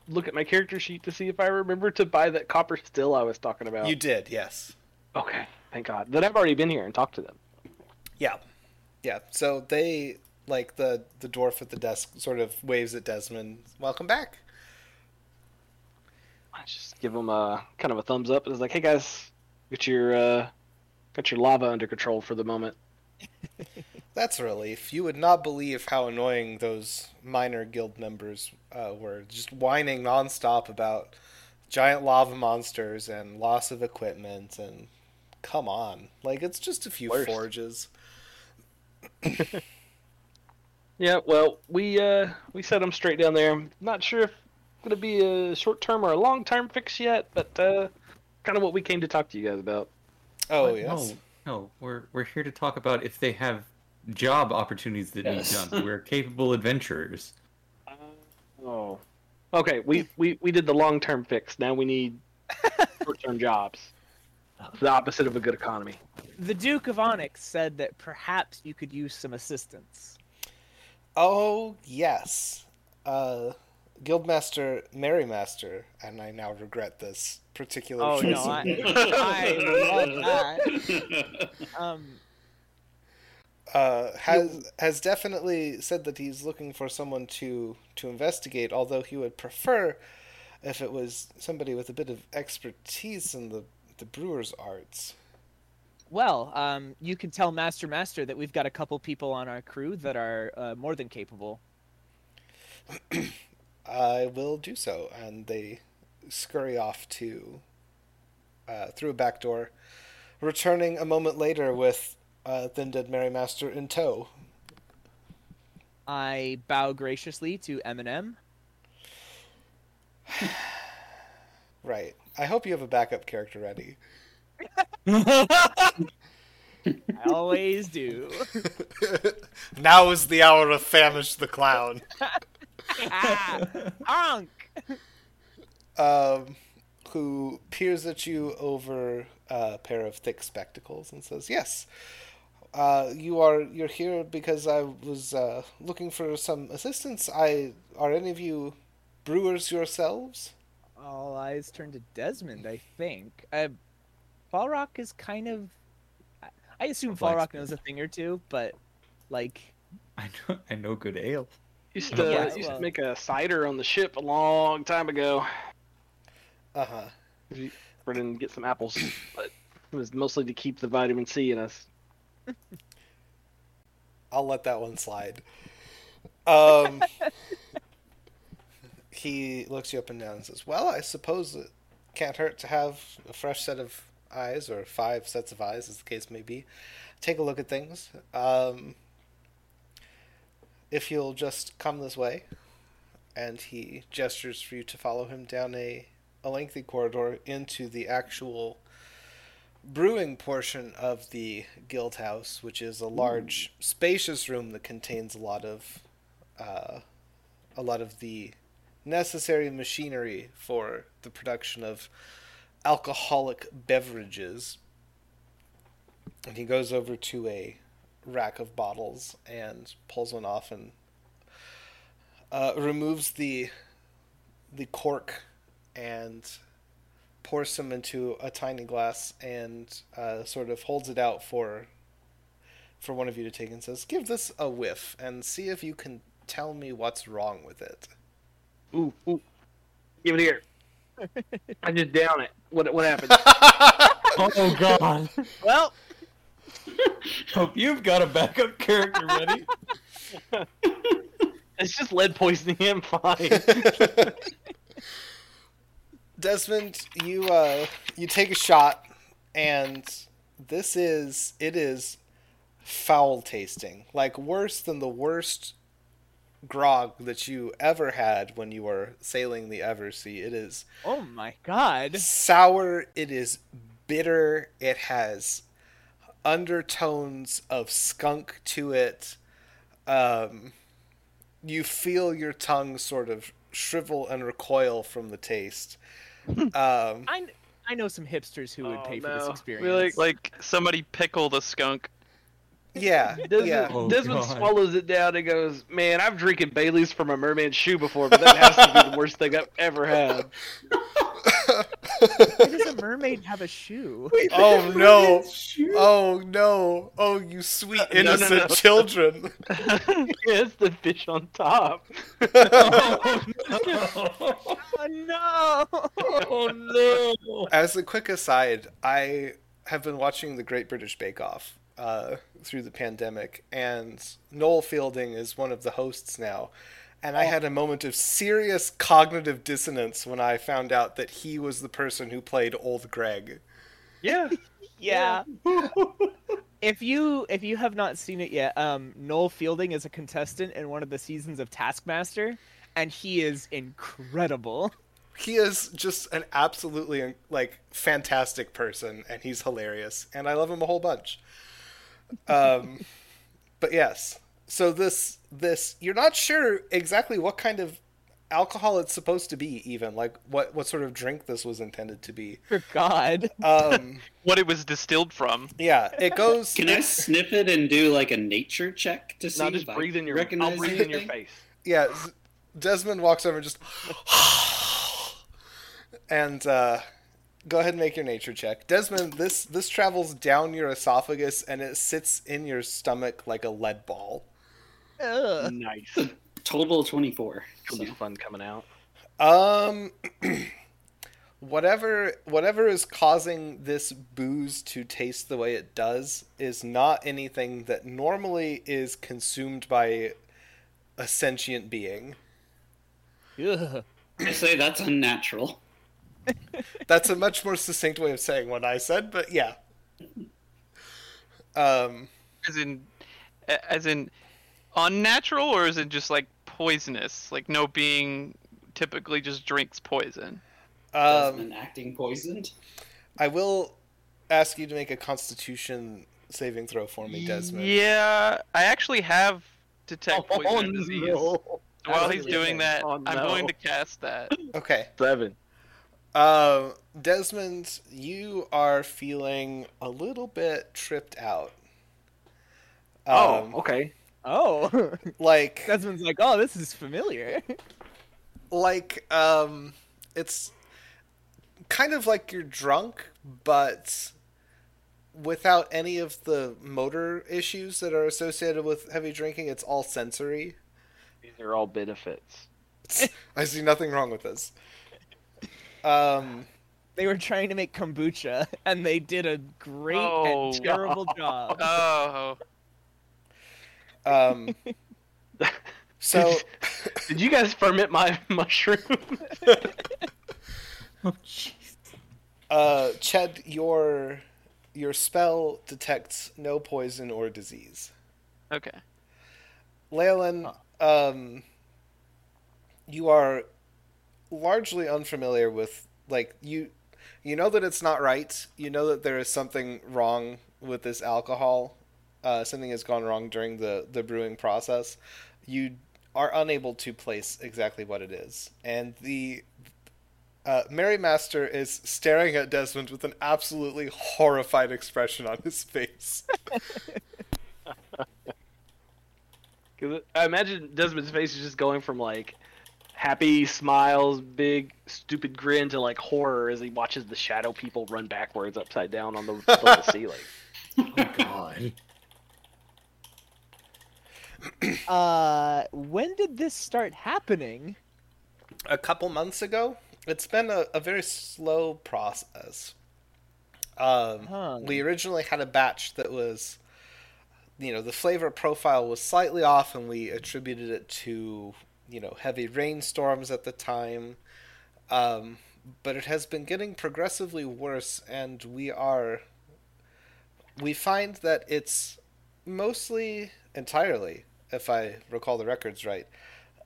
look at my character sheet to see if I remember to buy that copper still I was talking about. You did, yes. Okay, thank God. That I've already been here and talked to them. Yeah, yeah. So they like the the dwarf at the desk sort of waves at Desmond. Welcome back. Just give them a kind of a thumbs up. And it's like, hey guys, get your uh, got your lava under control for the moment. That's a relief. You would not believe how annoying those minor guild members uh, were, just whining nonstop about giant lava monsters and loss of equipment and come on, like it's just a few Worst. forges. Yeah, well, we uh, we set them straight down there. Not sure if it's gonna be a short term or a long term fix yet, but uh, kind of what we came to talk to you guys about. Oh What? yes, No, no, we're we're here to talk about if they have job opportunities that Yes. need done. We're capable adventurers. Oh, okay. We we we did the long term fix. Now we need short term jobs. The opposite of a good economy. The Duke of Onyx said that perhaps you could use some assistance. oh yes. Uh, Guildmaster Merrymaster, and I now regret this particular Oh choice. no, I, I love that. Um, uh, has has definitely said that he's looking for someone to to investigate. Although he would prefer if it was somebody with a bit of expertise in the the brewer's arts. well, um, you can tell Master Master that we've got a couple people on our crew that are uh, more than capable. I will do so, and they scurry off to uh, through a back door, returning a moment later with uh, then dead Merrymaster in tow. I bow graciously to Eminem. Right. I hope you have a backup character ready. I always do. now is the hour of Famish the Clown. Ah, honk. um, who peers at you over a pair of thick spectacles and says, "Yes, uh, you are. You're here because I was uh, looking for some assistance. I are any of you brewers yourselves? All eyes turn to Desmond. I think. Uh, Falrock is kind of. I- I assume Black Falrock knows a thing or two, but like, I know I know good ale. Used to Yeah, used well- to make a cider on the ship a long time ago. Uh huh. We're gonna get some apples, but it was mostly to keep the vitamin C in us. I'll let that one slide. Um, he looks you up and down and says, "Well, I suppose it can't hurt to have a fresh set of eyes, or five sets of eyes, as the case may be. Take a look at things. Um, if you'll just come this way." And he gestures for you to follow him down a, a lengthy corridor into the actual brewing portion of the guild house, which is a large, spacious room that contains a lot of, uh, a lot of the necessary machinery for the production of alcoholic beverages. And he goes over to a rack of bottles and pulls one off and uh, removes the the cork and pours some into a tiny glass and uh, sort of holds it out for for one of you to take and says, "Give this a whiff and see if you can tell me what's wrong with it." Ooh, ooh. Give it here. I just down it. What what happened? Oh god. Well, Hope you've got a backup character ready. it's just lead poisoning. I'm fine. Desmond, you uh, you take a shot, and this is it is foul tasting, like worse than the worst grog that you ever had when you were sailing the Eversea. It is oh my god. sour. It is bitter. It has undertones of skunk to it. Um, you feel your tongue sort of shrivel and recoil from the taste. Um, I, I know some hipsters who would Oh, pay for this experience. Really? Like somebody pickled a skunk. yeah, Desmond, yeah. Oh, Desmond God. swallows it down and goes, "Man, I've drinking Bailey's from a merman's shoe before, but that has to be the worst thing I've ever had." Why does a mermaid have a shoe? Oh no! Oh no! Oh, you sweet No, no, innocent no. children! yes, the fish on top. Oh no! oh no. As a quick aside, I have been watching the Great British Bake Off uh, through the pandemic, and Noel Fielding is one of the hosts now. And I had a moment of serious cognitive dissonance when I found out that he was the person who played Old Greg. Yeah. Yeah. if you if you have not seen it yet, um, Noel Fielding is a contestant in one of the seasons of Taskmaster, and he is incredible. He is just an absolutely like fantastic person, and he's hilarious, and I love him a whole bunch. Um, but yes, so this this you're not sure exactly what kind of alcohol it's supposed to be, even like what what sort of drink this was intended to be. For God. Um, What it was distilled from. yeah, it goes. Can I sniff it and do like a nature check to see Now just if I breathe in your. I'll breathe in your face. Yeah, Desmond walks over and just and uh, go ahead and make your nature check. Desmond, this this travels down your esophagus and it sits in your stomach like a lead ball. Ugh. Nice. Total twenty four. It'll be fun coming out. Um, whatever whatever is causing this booze to taste the way it does is not anything that normally is consumed by a sentient being. Yeah. I say that's unnatural. That's a much more succinct way of saying what I said, but yeah. Um, As in, as in, unnatural, or is it just like poisonous? Like no being typically just drinks poison. um, Desmond acting poisoned. I will ask you to make a Constitution saving throw for me, Desmond. Yeah, I actually have detect Oh, poison disease. no. While he's doing that, Oh, I'm going to cast that. Okay. Seven. Uh, Desmond, you are feeling a little bit tripped out. Oh, Um, okay. Oh. like Desmond's like, oh, this is familiar. like um it's kind of like you're drunk but without any of the motor issues that are associated with heavy drinking it's all sensory These are all benefits. i see nothing wrong with this Um, They were trying to make kombucha, and they did a great Oh, and terrible job. Oh, um, so Did you guys ferment my mushroom? Oh, jeez. uh, Ched, your your spell detects no poison or disease. okay. Leyland, um, you are largely unfamiliar with like you you know that it's not right. You know that there is something wrong with this alcohol. Uh, something has gone wrong during the the brewing process. You are unable to place exactly what it is, and the uh, Merrymaster is staring at Desmond with an absolutely horrified expression on his face. 'Cause I imagine Desmond's face is just going from like happy smiles, big stupid grin to like horror as he watches the shadow people run backwards upside down on the, the ceiling. Oh, God. Uh, when did this start happening? a couple months ago. It's been a, a very slow process. Um, Huh. We originally had a batch that was, you know, the flavor profile was slightly off, and we attributed it to, you know, heavy rainstorms at the time. Um, but it has been getting progressively worse, and we are. We find that it's mostly, entirely, if I recall the records right,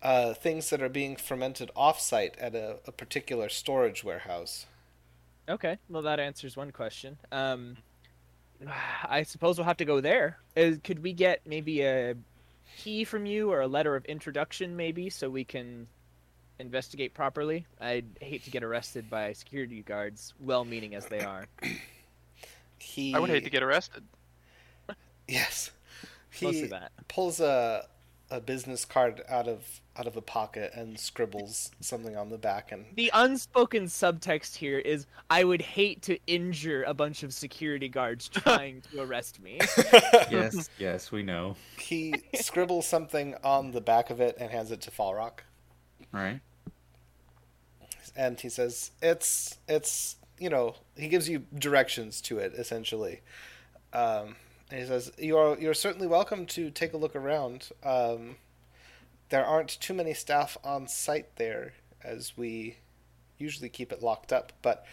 uh, things that are being fermented off-site at a, a particular storage warehouse. Okay, well that answers one question. Um, I suppose we'll have to go there. Uh, could we get maybe a key from you or a letter of introduction, maybe, so we can investigate properly? I'd hate to get arrested by security guards, well-meaning as they are. He, I would hate to get arrested. Yes, Mostly he pulls a a business card out of out of a pocket and scribbles something on the back and The unspoken subtext here is I would hate to injure a bunch of security guards trying to arrest me. Yes, yes, we know. he scribbles something on the back of it and hands it to Falrock. All right. and he says it's it's you know he gives you directions to it essentially um, and he says you're you're certainly welcome to take a look around um, there aren't too many staff on site there as we usually keep it locked up but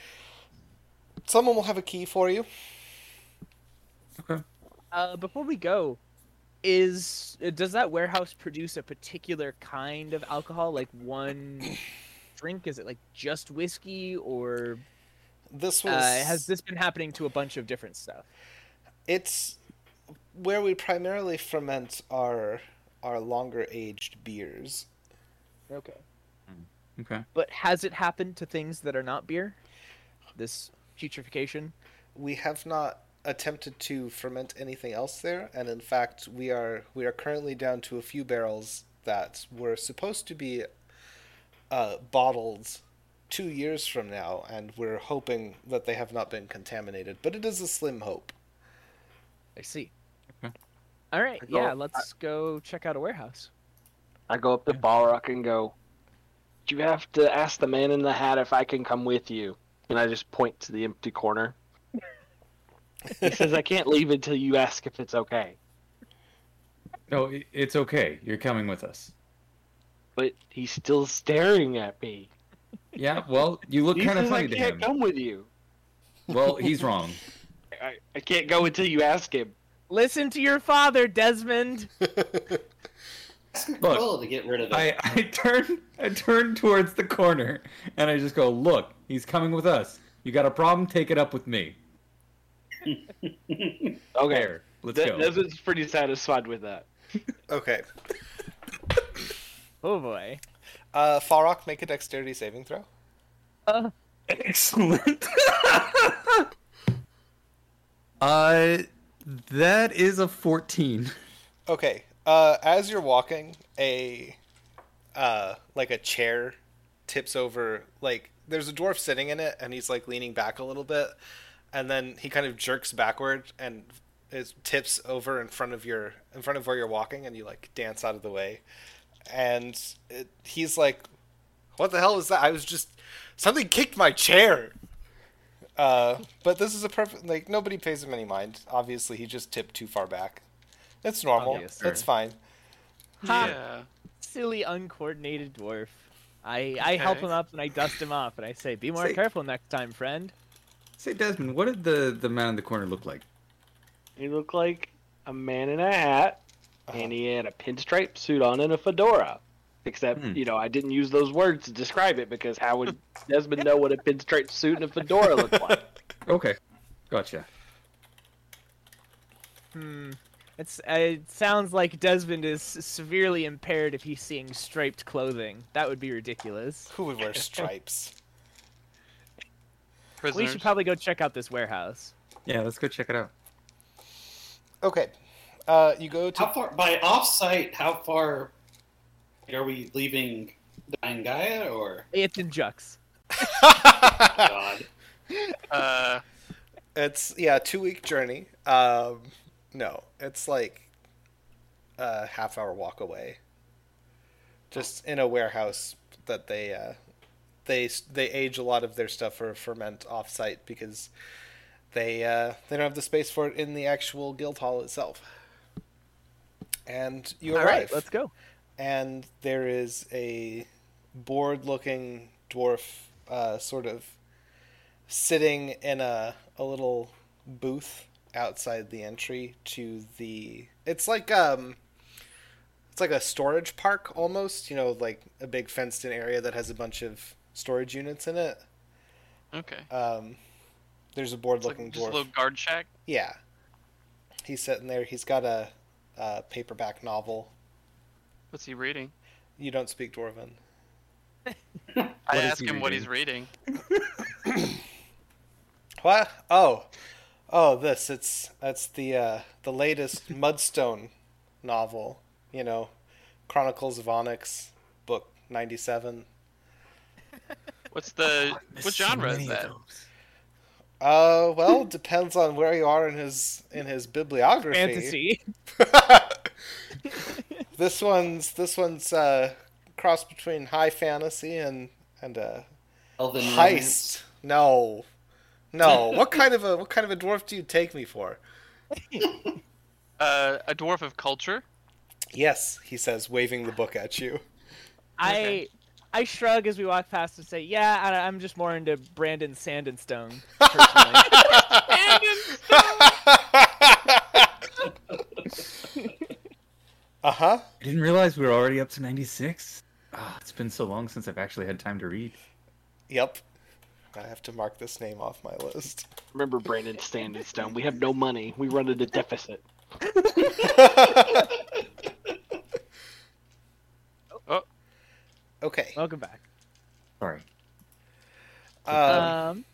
someone will have a key for you Okay. Uh, before we go, is uh, does that warehouse produce a particular kind of alcohol, like one drink? Is it like just whiskey, or this was uh, has this been happening to a bunch of different stuff? it's where we primarily ferment our our longer aged beers Okay. Okay. But has it happened to things that are not beer? This putrefaction. we have not attempted to ferment anything else there and in fact we are we are currently down to a few barrels that were supposed to be uh, bottled two years from now and we're hoping that they have not been contaminated but it is a slim hope I see. Okay. All right. Go- Yeah. Let's go check out a warehouse. I go up to Falrock and go, "Do you have to ask the man in the hat if I can come with you?" And I just point to the empty corner. he says, "I can't leave until you ask if it's okay." No, it's okay. You're coming with us. But he's still staring at me. Yeah, well, you look kind of funny says, funny "I to can't come with you. Well, he's wrong. I, I can't go until you ask him." Listen to your father, Desmond. Look, Quill to get rid of it. I, I turn I turn towards the corner and I just go, look, he's coming with us. You got a problem? Take it up with me. Okay, There. Let's De- go. Desmond's pretty satisfied with that. okay Oh boy. uh, Falrock, make a dexterity saving throw Uh, Excellent. uh, that is a 14. Okay. Uh, as you're walking, a uh, like a chair tips over. Like there's a dwarf sitting in it, and he's like leaning back a little bit, and then he kind of jerks backward and it tips over in front of your in front of where you're walking, and you like dance out of the way, and it, he's like, What the hell was that? I was just something kicked my chair. Uh, but this is a perfect like nobody pays him any mind. Obviously, he just tipped too far back. That's normal. Obvious, That's sir. fine. Ha. Yeah. Silly, uncoordinated dwarf. I I help him up and I dust him off and I say, "Be more Say- careful next time, friend." Say, Desmond, what did the the man in the corner look like? He looked like a man in a hat, Uh-huh. and he had a pinstripe suit on and a fedora. Except, Hmm. you know, I didn't use those words to describe it because how would Desmond know what a pinstripe suit and a fedora look like? Okay, gotcha. Hmm. It's uh, it sounds like Desmond is severely impaired if he's seeing striped clothing. That would be ridiculous. Who would wear stripes? We should probably go check out this warehouse. Yeah, let's go check it out. Okay. Uh, you go to How far by off-site? How far are we leaving Daingaea? Or It's in Jux. God, Uh, It's yeah, two week journey. Um, no, it's like a half hour walk away. Just in a warehouse that they uh, they they age a lot of their stuff for ferment off site because they uh, they don't have the space for it in the actual guild hall itself. And you All arrive right, let's go. And there is a bored-looking dwarf, uh, sort of sitting in a a little booth outside the entry to the. It's like um, it's like a storage park almost. You know, like a big fenced-in area that has a bunch of storage units in it. okay. Um, there's a like bored-looking a dwarf. little guard shack. Yeah, he's sitting there. He's got a, a paperback novel. What's he reading? You don't speak dwarven. I is ask he him what he's reading. What? Oh, oh, this. It's that's the uh, the latest Mudstone novel. You know, Chronicles of Onyx, book ninety seven. What's the what genre is that? Uh, well, depends on where you are in his in his bibliography. Fantasy. This one's this one's uh, cross between high fantasy and and uh, Elven heist. romance. No, no. what kind of a what kind of a dwarf do you take me for? Uh, a dwarf of culture. Yes, he says, waving the book at you. I I shrug as we walk past and say, "Yeah, I, I'm just more into Brandon Sand and Stone personally." uh huh. I didn't realize we were already up to 96. Ah, it's been so long since I've actually had time to read. Yep. I have to mark this name off my list. Remember Brandon Standing Stone. We have no money. We run at a deficit. okay. Welcome back. Sorry. Um, Um,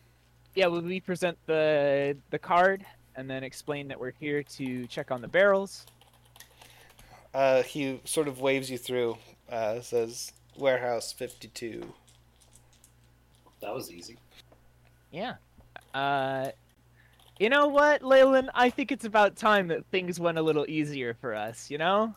yeah, well, we present the the card and then explain that we're here to check on the barrels. Uh, he sort of waves you through. Uh, says warehouse fifty two. That was easy. Yeah. Uh, you know what, Leyland? I think it's about time that things went a little easier for us. You know,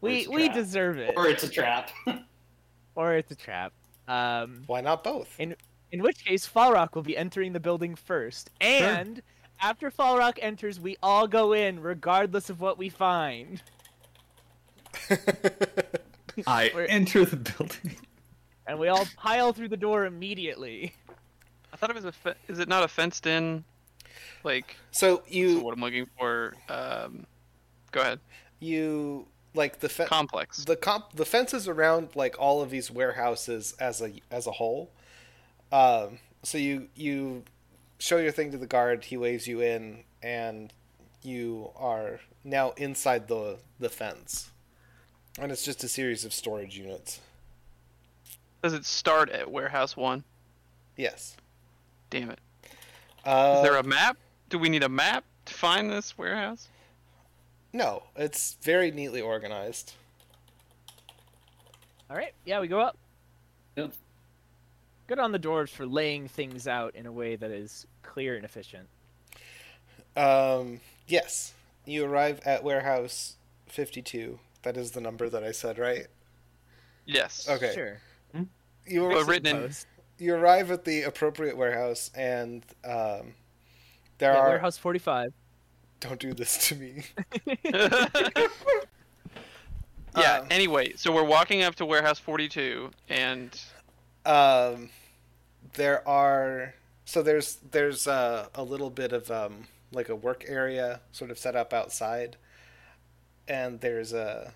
we we deserve it, Or it's a trap. or it's a trap. Um, Why not both? In- in which case, Falrock will be entering the building first, and after Falrock enters, we all go in, regardless of what we find, I We're- enter the building. and we all pile through the door immediately. I thought it was a. Fe- is it not a fenced in? Like so so you what I'm looking for. Um, go ahead. you like the fe- Complex. the comp the fences around like all of these warehouses as a as a whole. Um, so you you show your thing to the guard. He waves you in, and you are now inside the the fence. And it's just a series of storage units. Does it start at warehouse one? Yes. Damn it. Uh, Is there a map? Do we need a map to find this warehouse? No, it's very neatly organized. All right, yeah, we go up. Yep. Good on the dwarves for laying things out in a way that is clear and efficient. Um, yes, you arrive at warehouse fifty-two. That is the number that I said, right? Yes. Okay. Sure. you Well, written in- you arrive at the appropriate warehouse, and um, there Yeah, are. Warehouse 45. Don't do this to me. yeah. Um, anyway, so we're walking up to warehouse 42, and um, there are so there's there's uh, a little bit of um, like a work area sort of set up outside, and there's a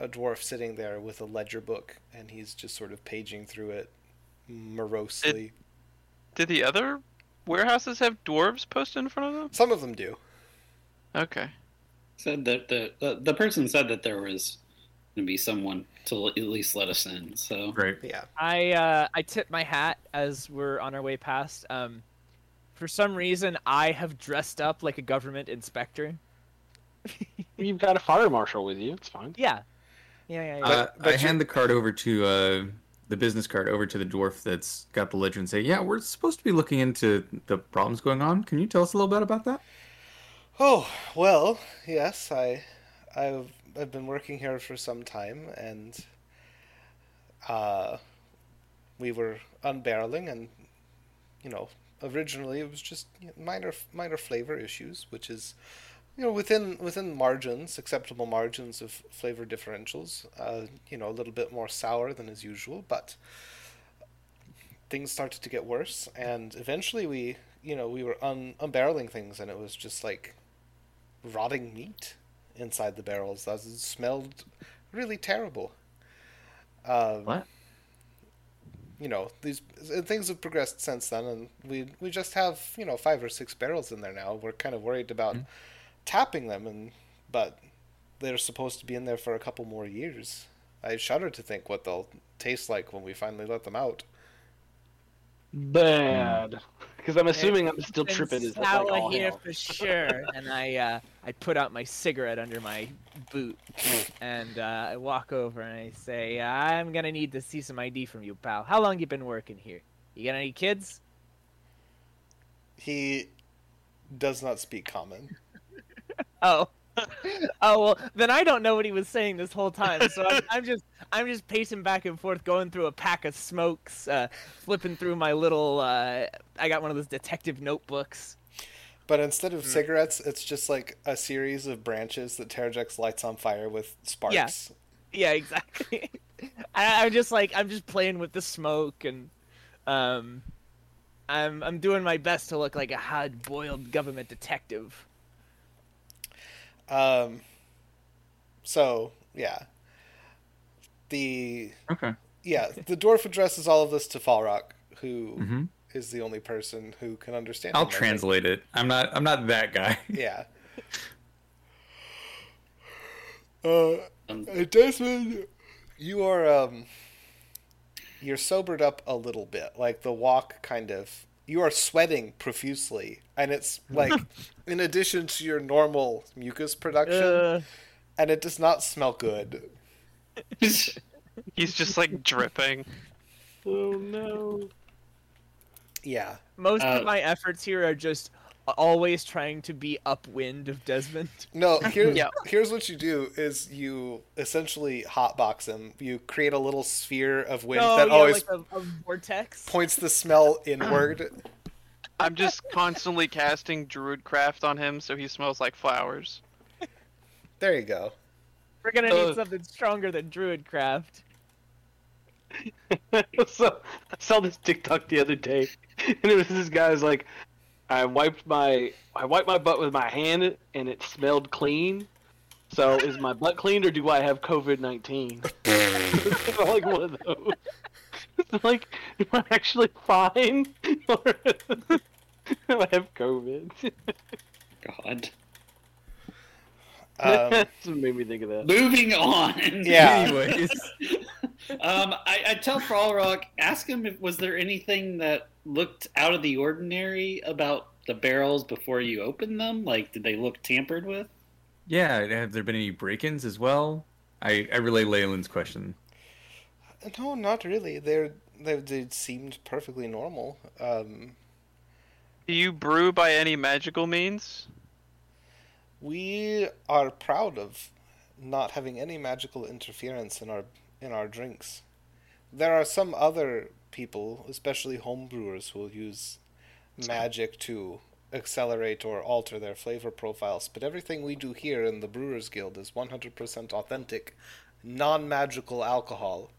a dwarf sitting there with a ledger book, and he's just sort of paging through it morosely. did the other warehouses have dwarves posted in front of them? Some of them do. Okay. Said that the, the the person said that there was going to be someone to at least let us in. So Great. Yeah. I uh, I tip my hat as we're on our way past. Um, for some reason, I have dressed up like a government inspector. You've got a fire marshal with you. It's fine. Yeah, yeah, yeah. yeah. Uh, but I you- hand the card over to uh, the business card over to the dwarf that's got the ledger and say, "Yeah, we're supposed to be looking into the problems going on. Can you tell us a little bit about that?" Oh well, yes. I I've I've been working here for some time, and uh, we were unbarreling, and you know, originally it was just minor minor flavor issues, which is you know within within margins, acceptable margins of flavor differentials. Uh, you know, a little bit more sour than is usual, but things started to get worse, and eventually we you know we were un- unbarreling things, and it was just like rotting meat inside the barrels. That smelled really terrible. Um, What? You know, these things have progressed since then, and we we just have you know five or six barrels in there now. We're kind of worried about tapping them, and but they're supposed to be in there for a couple more years. I shudder to think what they'll taste like when we finally let them out. Bad. Because I'm assuming I'm still tripping. Is like sour all here hell. for sure. and I uh, I put out my cigarette under my boot, and uh, I walk over and I say, "I'm gonna need to see some ID from you, pal. How long you been working here? You got any kids?" He does not speak common. Oh. oh well, then I don't know what he was saying this whole time. So I'm, I'm just I'm just pacing back and forth, going through a pack of smokes, uh, flipping through my little. Uh, I got one of those detective notebooks. But instead of cigarettes, it's just like a series of branches that Terrajex lights on fire with sparks. Yeah, exactly. I, I'm just like I'm just playing with the smoke and um, I'm I'm doing my best to look like a hard-boiled government detective. Um, so yeah, the Okay. yeah the dwarf addresses all of this to Falrock, who is hmm the only person who can understand. I'll him, translate it. I'm not. I'm not that guy. Yeah. Uh, um, uh, Desmond, you are um, you're sobered up a little bit. Like the walk, kind of. You are sweating profusely, and it's like, in addition to your normal mucus production, Uh, and it does not smell good. He's just like dripping. Oh no. Yeah. most Uh, of my efforts here are just always trying to be upwind of Desmond. No, here, Yeah. here's what you do: is you essentially hotbox him. You create a little sphere of wind no, that yeah, always like a, a vortex. points the smell inward. I'm just constantly casting Druidcraft on him so he smells like flowers. There you go. We're gonna need Uh, something stronger than Druidcraft. so I saw this TikTok the other day, and it was this guy's like, I wiped my I wiped my butt with my hand, and it smelled clean. So is my butt clean, or do I have COVID nineteen? like one of those. It's like, am I actually fine, or do I have COVID? God. Um, That's what made me think of that. Moving on. Yeah. Anyways, Um, I, I tell Falrock, ask him if was there anything that looked out of the ordinary about the barrels before you opened them? Like, did they look tampered with? yeah. Have there been any break-ins as well? I I relay Leyland's question. No, not really. They're they they seemed perfectly normal. Um, Do you brew by any magical means? we are proud of not having any magical interference in our in our drinks. There are some other people, especially homebrewers, who will use magic to accelerate or alter their flavor profiles. But everything we do here in the Brewers Guild is 100% authentic, non magical alcohol.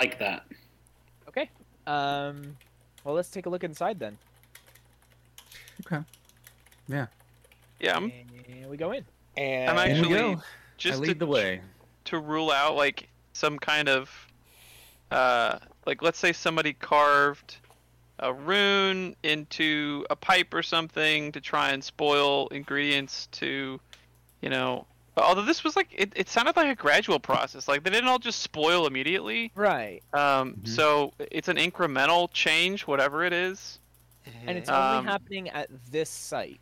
Like that. Okay. Um, well, let's take a look inside then. Okay. Yeah. Yeah, I'm, And we go in. And I'm In we actually go. I just lead to, the way. to rule out like some kind of uh like let's say somebody carved a rune into a pipe or something to try and spoil ingredients to you know although this was like it, it sounded like a gradual process like they didn't all just spoil immediately Right. um Mhm. so it's an incremental change whatever it is And it's Um, only happening at this site.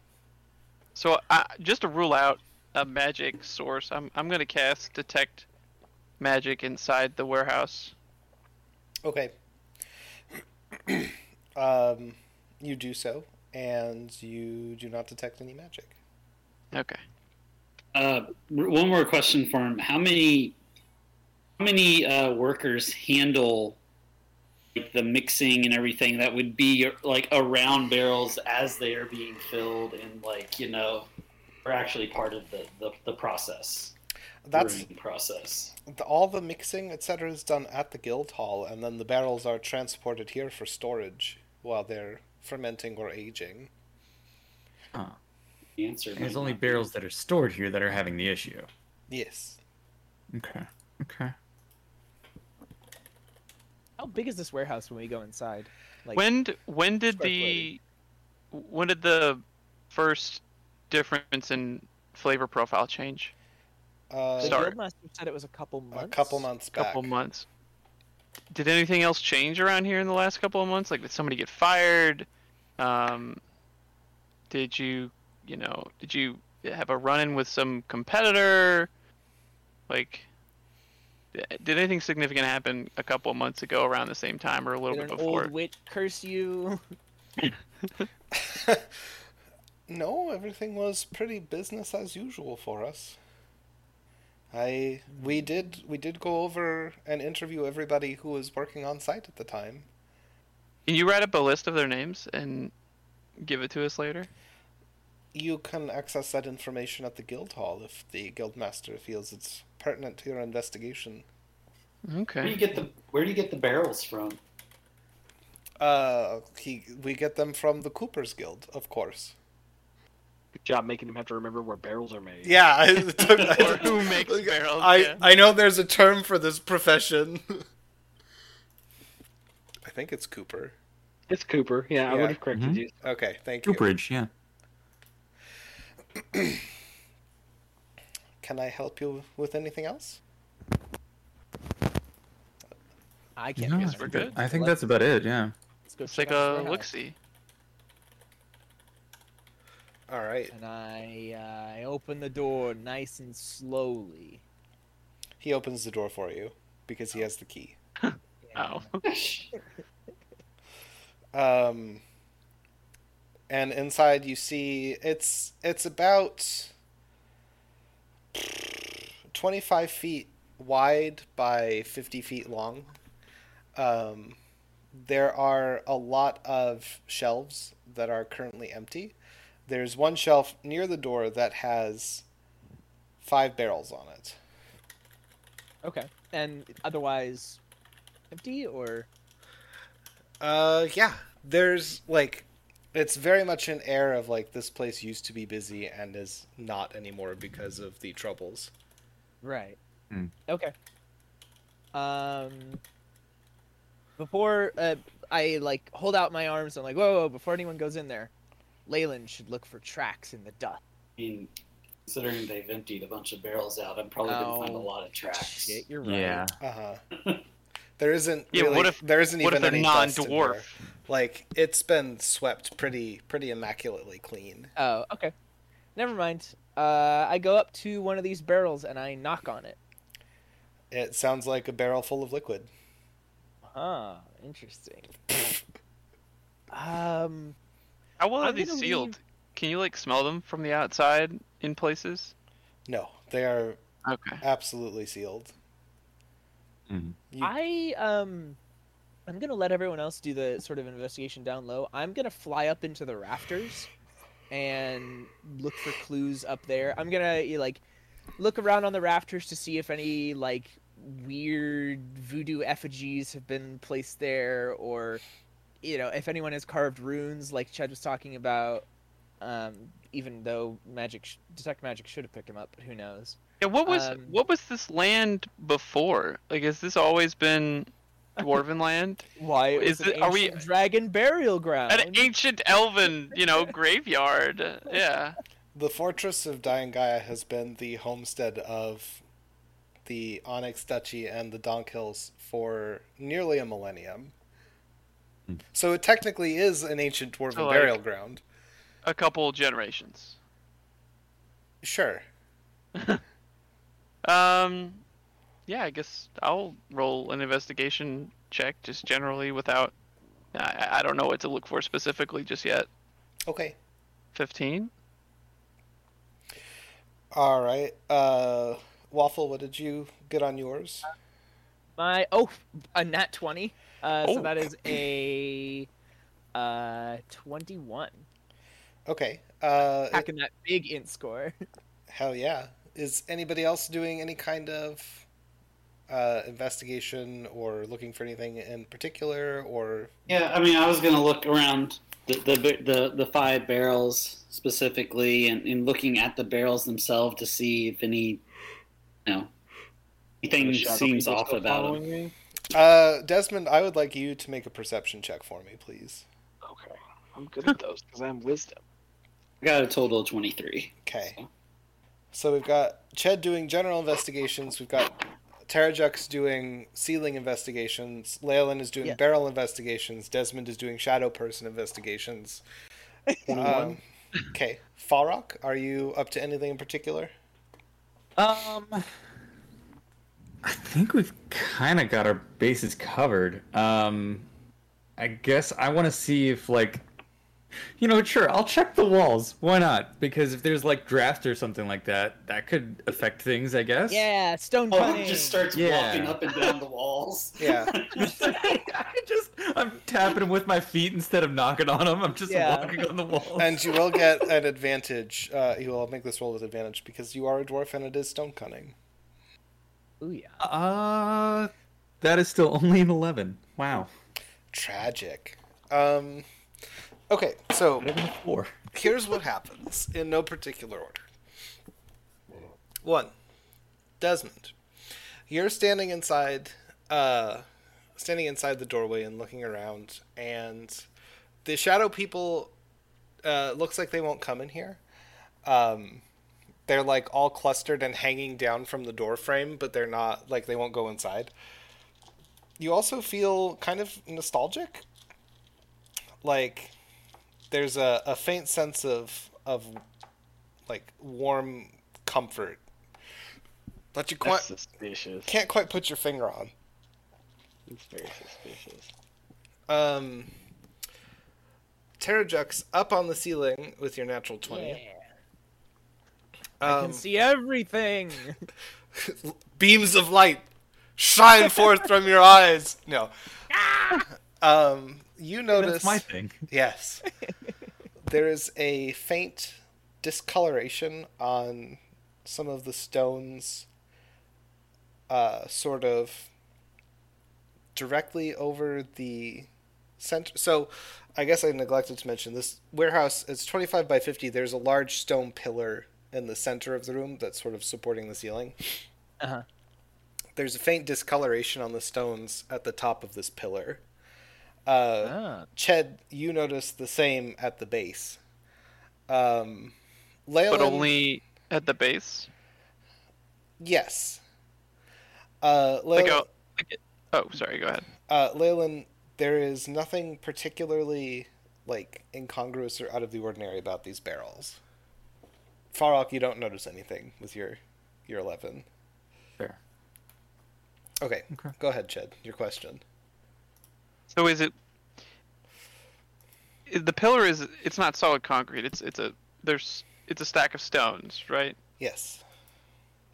So uh, just to rule out a magic source, I'm I'm gonna cast detect magic inside the warehouse. Okay. um, you do so, and you do not detect any magic. Okay. Uh, one more question for him. How many, how many uh, workers handle like, the mixing and everything that would be like around barrels as they are being filled and like you know, are actually part of the the, the process. That's brewing process. the, all the mixing, etc., is done at the guild hall, and then the barrels are transported here for storage while they're fermenting or aging. Oh. The answer. And it's might only not barrels that are stored here that are having the issue. Yes. Okay. Okay. How big is this warehouse when we go inside? Like, when d- when did the when did the first difference in flavor profile change? Uh, the Start. guildmaster said it was a couple months. a couple months back. couple months. Did anything else change around here in the last couple of months? Like, did somebody get fired? Um, did you, you know, did you have a run-in with some competitor? Like, did anything significant happen a couple of months ago around the same time or a little Did bit an before? old witch curse you? no, everything was pretty business as usual for us. I we did we did go over and interview everybody who was working on site at the time. Can you write up a list of their names and give it to us later? You can access that information at the guild hall if the guildmaster feels it's pertinent to your investigation. Okay. Where do you get the Where do you get the barrels from? Uh, he we get them from the Coopers Guild, of course. Good job making him have to remember where barrels are made. Yeah, I, it took- Or who makes barrels? I yeah. I know there's a term for this profession. I think it's Cooper. It's Cooper. Yeah, I would have corrected Mhm. you. Okay, thank you. Cooperage, yeah. Can I help you with anything else? I can't. No, guess I we're think good. I think Let's- that's about it. Yeah. Let's go Let's check take a this look see. All right. And I, uh, I open the door nice and slowly. He opens the door for you because he has the key. Oh. Um, and inside you see it's it's about twenty five feet wide by fifty feet long. Um, there are a lot of shelves that are currently empty. There's one shelf near the door that has five barrels on it. Okay. And otherwise, empty or Uh, yeah. There's like, it's very much an air of like this place used to be busy and is not anymore because of the troubles. right? Hmm. Okay. Um. Before uh, I like hold out my arms and like whoa, whoa before anyone goes in there, Leyland should look for tracks in the dust. I mean, considering they've emptied a bunch of barrels out, I'm probably gonna find a Oh, lot of tracks. Shit, you're right. Yeah. Uh huh. there isn't. Yeah, really, what if- there isn't What if even they're any dust in non-dwarf? there. Like it's been swept pretty pretty immaculately clean. Oh, okay. Never mind. Uh, I go up to one of these barrels and I knock on it. It sounds like a barrel full of liquid. Huh. Interesting. um. How well are I'm these sealed? leave- Can you like smell them from the outside in places? No, they are Okay. absolutely sealed. Mhm. You- I um I'm gonna let everyone else do the sort of investigation down low. I'm gonna fly up into the rafters and look for clues up there. I'm gonna like look around on the rafters to see if any like weird voodoo effigies have been placed there, or you know if anyone has carved runes like Chad was talking about. Um, even though magic sh- detect magic should have picked him up, but who knows? Yeah, what was Um, what was this land before? Like, has this always been dwarven land? Why it Is was an it- are we- dragon burial ground? An ancient elven, you know, graveyard. Yeah. The fortress of Dying has been the homestead of the Onyx Duchy and the Donk Hills for nearly a millennium. So it technically is an ancient dwarven So, like- burial ground. A couple generations. Sure. Um, yeah, I guess I'll roll an investigation check just generally without. I, I don't know what to look for specifically just yet. Okay. Fifteen. All right. Uh, Waffle, what did you get on yours? My oh, a nat twenty. Uh, Oh. So that is a uh twenty-one. Okay. Uh, Hacking that big int score. hell yeah. Is anybody else doing any kind of uh, investigation or looking for anything in particular? Or Yeah, I mean, I was gonna look around the the the, the five barrels specifically, and, and looking at the barrels themselves to see if any, you know, anything seems off about following them. me? Uh, Desmond, I would like you to make a perception check for me, please. Okay, I'm good at those because I have wisdom. I got a total of twenty three. Okay. So we've got Ched doing general investigations. We've got Terrajux doing ceiling investigations. Leyland is doing Yeah. barrel investigations. Desmond is doing shadow person investigations. Um, okay. Falrock, are you up to anything in particular? Um, I think we've kind of got our bases covered. Um, I guess I want to see if like, you know, sure, I'll check the walls. Why not? Because if there's like draft or something like that, that could affect things. I guess. yeah, stone Oh, cutting. just starts Yeah. walking up and down the walls. Yeah. I just I'm tapping them with my feet instead of knocking on them. I'm just Yeah. walking on the walls. And you will get an advantage. Uh, you will make this roll with advantage because you are a dwarf and it is stone cunning. Ooh yeah. uh, that is still only an eleven. Wow. Tragic. Um, okay, so Better than a four. here's what happens in no particular order. One, Desmond, you're standing inside, uh, standing inside the doorway and looking around, and the shadow people uh, looks like they won't come in here. Um, they're like all clustered and hanging down from the door frame, but they're not like they won't go inside. You also feel kind of nostalgic. Like there's a, a faint sense of of like warm comfort that you quite, That's suspicious. can't quite put your finger on. It's very suspicious. Um, Terrajux up on the ceiling with your natural twenty. Yeah. I Um, can see everything. beams of light shine forth from your eyes. No. Um, you notice. That's my thing. Yes. there is a faint discoloration on some of the stones, uh, sort of directly over the center. So, I guess I neglected to mention this warehouse It's 25 by 50. There's a large stone pillar in the center of the room that's sort of supporting the ceiling. Uh-huh. There's a faint discoloration on the stones at the top of this pillar. Uh, Ah. Ched, you notice the same at the base. Um, Leyland, But only at the base. yes. Uh, Like, Leyland, oh, like, oh, sorry. Go ahead. uh, Leyland, there is nothing particularly like incongruous or out of the ordinary about these barrels. Falrock, you don't notice anything with your your eleven. Fair. Okay, Okay. go ahead, Ched. Your question. So is it? The pillar is it's not solid concrete. It's it's a there's it's a stack of stones, right? Yes.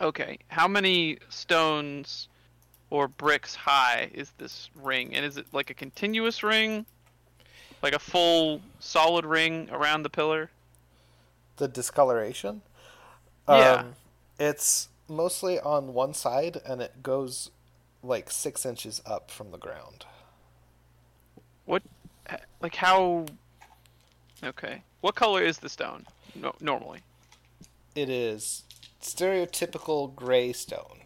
Okay. How many stones or bricks high is this ring? And is it like a continuous ring? Like a full solid ring around the pillar? The discoloration. Yeah. Um, it's mostly on one side, and it goes like six inches up from the ground. What like how Okay. What color is the stone no, normally? It is stereotypical gray stone.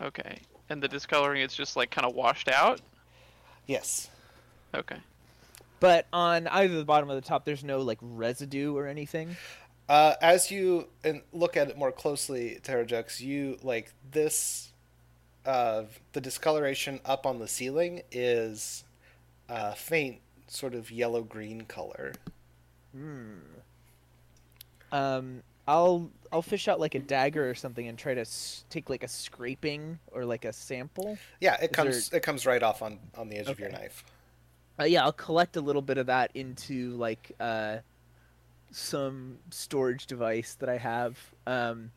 Okay. And the discoloring is just like kind of washed out? Yes. Okay. But on either the bottom or the top, there's no like residue or anything. Uh, as you and look at it more closely, Terrajux, you like this. Uh, the discoloration up on the ceiling is a faint, sort of yellow green color. Hmm. Um, I'll I'll fish out like a dagger or something and try to s- take like a scraping or like a sample. Yeah, it Is comes it comes right off on on the edge of your knife. Uh, yeah, I'll collect a little bit of that into like uh, some storage device that I have. Um,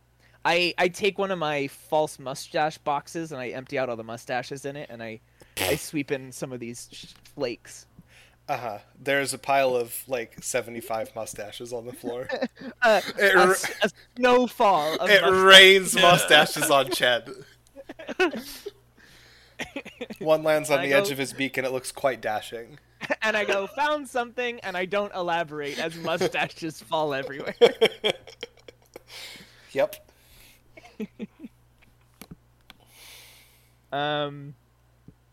I I take one of my false mustache boxes and I empty out all the mustaches in it and I I sweep in some of these sh- flakes. Uh huh. There's a pile of like seventy five mustaches on the floor. Uh, It a, a snowfall of it mustaches. rains mustaches on Chad. One lands on I the edge of his beak, and it looks quite dashing. and I go found something and I don't elaborate as mustaches fall everywhere. Yep. Um,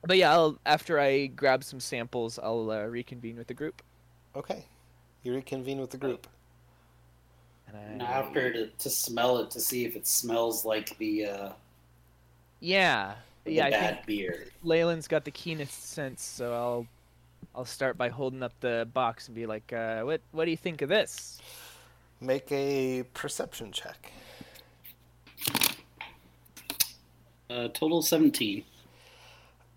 but yeah, I'll, after I grab some samples, I'll uh, reconvene with the group. Okay. You reconvene with the group. And And I, after to, to smell it to see if it smells like the uh, yeah, the yeah. I bad think beer. Leyland's got the keenest sense, so I'll I'll start by holding up the box and be like, uh, "What what do you think of this?" Make a perception check. Uh, total seventeen.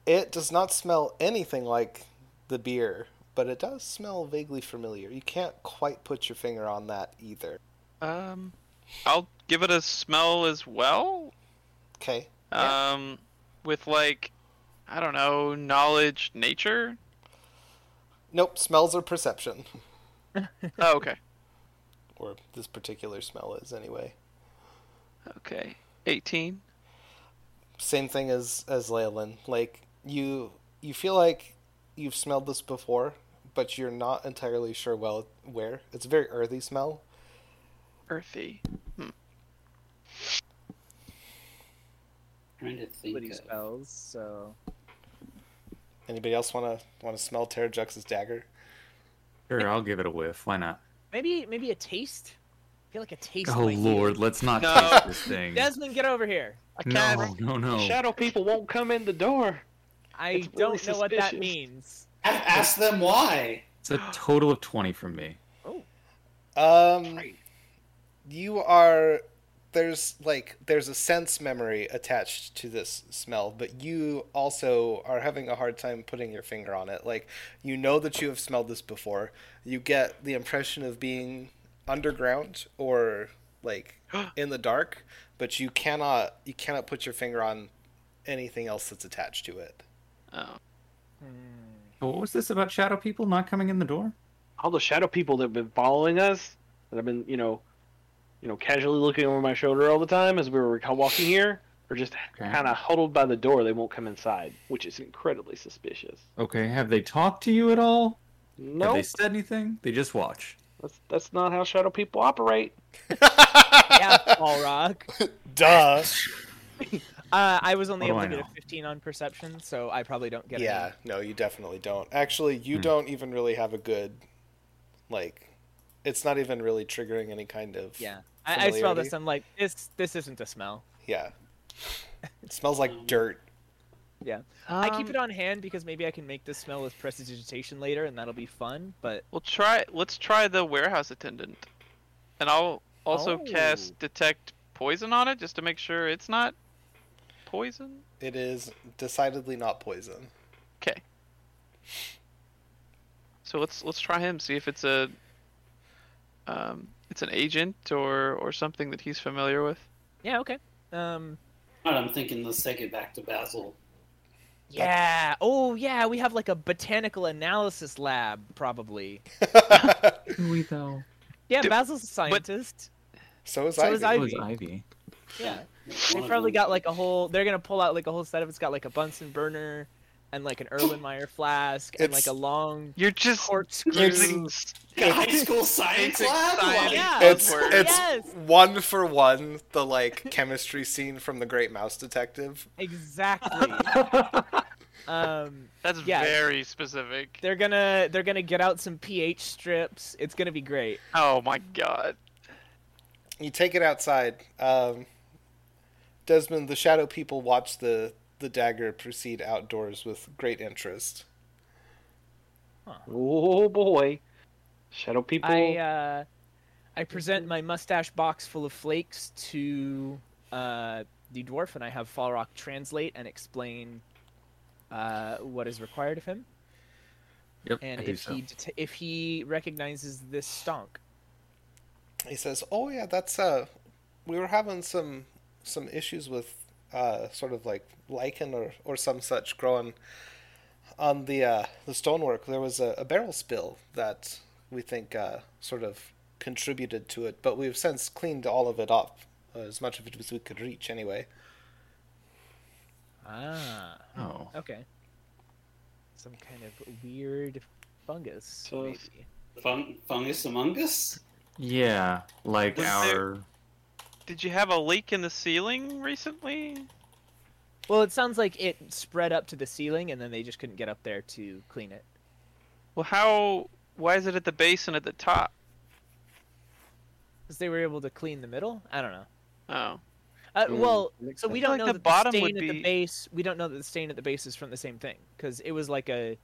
It does not smell anything like the beer, but it does smell vaguely familiar. You can't quite put your finger on that either. Um I'll give it a smell as well. Okay. Yeah. Um with like I don't know, knowledge, nature? Nope, smells are perception. Oh, okay. Or this particular smell is, anyway. Okay. 18. Same thing as as Leyland. Like you you feel like you've smelled this before, but you're not entirely sure well where. It's a very earthy smell. Earthy. Hmm. trying to think. What he Of, spells. So Anybody else wanna wanna smell Terrajux's dagger? Sure, I'll give it a whiff. Why not? maybe maybe a taste. I feel like a taste. Oh might be- lord, let's not No. taste this thing. Desmond, get over here. I No, can't. no, no. Shadow people won't come in the door. I It's don't really know what that means. Ask them why. It's a total of twenty from me. Oh. Um you are there's like there's a sense memory attached to this smell but you also are having a hard time putting your finger on it like you know that you have smelled this before you get the impression of being underground or like in the dark but you cannot you cannot put your finger on anything else that's attached to it Oh. Hmm. What was this about shadow people not coming in the door? All the shadow people that have been following us, that have been, you know, you know, casually looking over my shoulder all the time as we were walking here, or just Okay. kind of huddled by the door. They won't come inside, which is incredibly suspicious. Okay, have they talked to you at all? No. Have they said anything? They just watch. that's that's not how shadow people operate. yeah, Balrog. duh Uh, I was only What able to get a 15 on perception, so I probably don't get yeah no you definitely don't actually you Hmm. don't even really have a good like it's not even really triggering any kind of. Yeah, I, I smell this. I'm like, this this isn't a smell. Yeah. It smells like dirt. Yeah, I keep Um, it on hand because maybe I can make this smell with prestidigitation later, and that'll be fun. But We'll try. Let's try the warehouse attendant, and I'll also Oh. cast detect poison on it just to make sure it's not poison. It is decidedly not poison. Okay. So let's let's try him. See if it's a um, it's an agent or or something that he's familiar with. yeah, okay. Um, I'm thinking let's take it back to Basil. Yeah. Oh, yeah. We have like a botanical analysis lab, probably. Who we though? Yeah, Dude, Basil's a scientist. So is So Ivy. is Who Ivy. was Ivy? Yeah. They probably got like a whole. They're gonna pull out like a whole set of. It's got like a Bunsen burner, and like an Erlenmeyer flask, and like a long You're just corkscrew. using A high school science basic lab. science. Yeah. it's buzzword. it's Yes. one for one the like chemistry scene from the Great Mouse Detective. Exactly. um, That's Yeah. very specific. they're gonna they're gonna get out some pH strips. It's gonna be great. Oh my god. You take it outside. Um, Desmond, the shadow people watch the the dagger proceed outdoors with great interest. Oh boy, shadow people. I uh, I present my mustache box full of flakes to uh, the dwarf, and I have Falrock translate and explain uh, what is required of him, Yep, and I do if so. he det- if he recognizes this stonk. He says, "Oh yeah, that's uh, we were having some some issues with uh, sort of like lichen or or some such growing on the uh, the stonework. There was a, a barrel spill that we think uh, sort of contributed to it, but we've since cleaned all of it up, uh, as much of it as we could reach anyway. Ah, Oh, okay. Some kind of weird fungus, So- maybe. Fun- fungus among us. yeah, like Was there- our. Did you have a leak in the ceiling recently? Well, it sounds like it spread up to the ceiling, and then they just couldn't get up there to clean it. Well, how? Why is it at the base and at the top? Because they were able to clean the middle. I don't know. Oh, Uh, Mm, well, so we don't like know the that bottom the would stain at the base. We don't know that the stain at the base is from the same thing because it was like a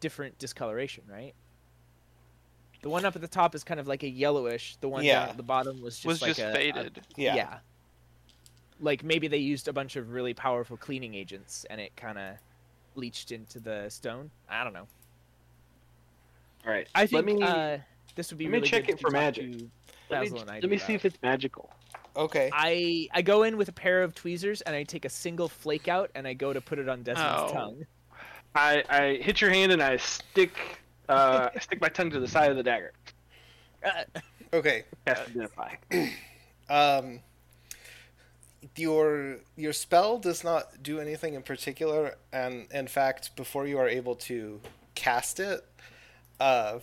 different discoloration, right? The one up at the top is kind of like a yellowish. The one Yeah. down at the bottom was just was like just a, a- faded. Yeah. Like maybe they used a bunch of really powerful cleaning agents and it kind of bleached into the stone. I don't know. All right. I think let me uh, this would be let me check good it for magic. to let me, let me see if it's magical. Okay. I I go in with a pair of tweezers and I take a single flake out and I go to put it on Desmond's Oh. tongue. I, I hit your hand and I stick uh, I stick my tongue to the side of the dagger. Uh, Okay. Cast identify. Um, your your spell does not do anything in particular, and in fact, before you are able to cast it, uh,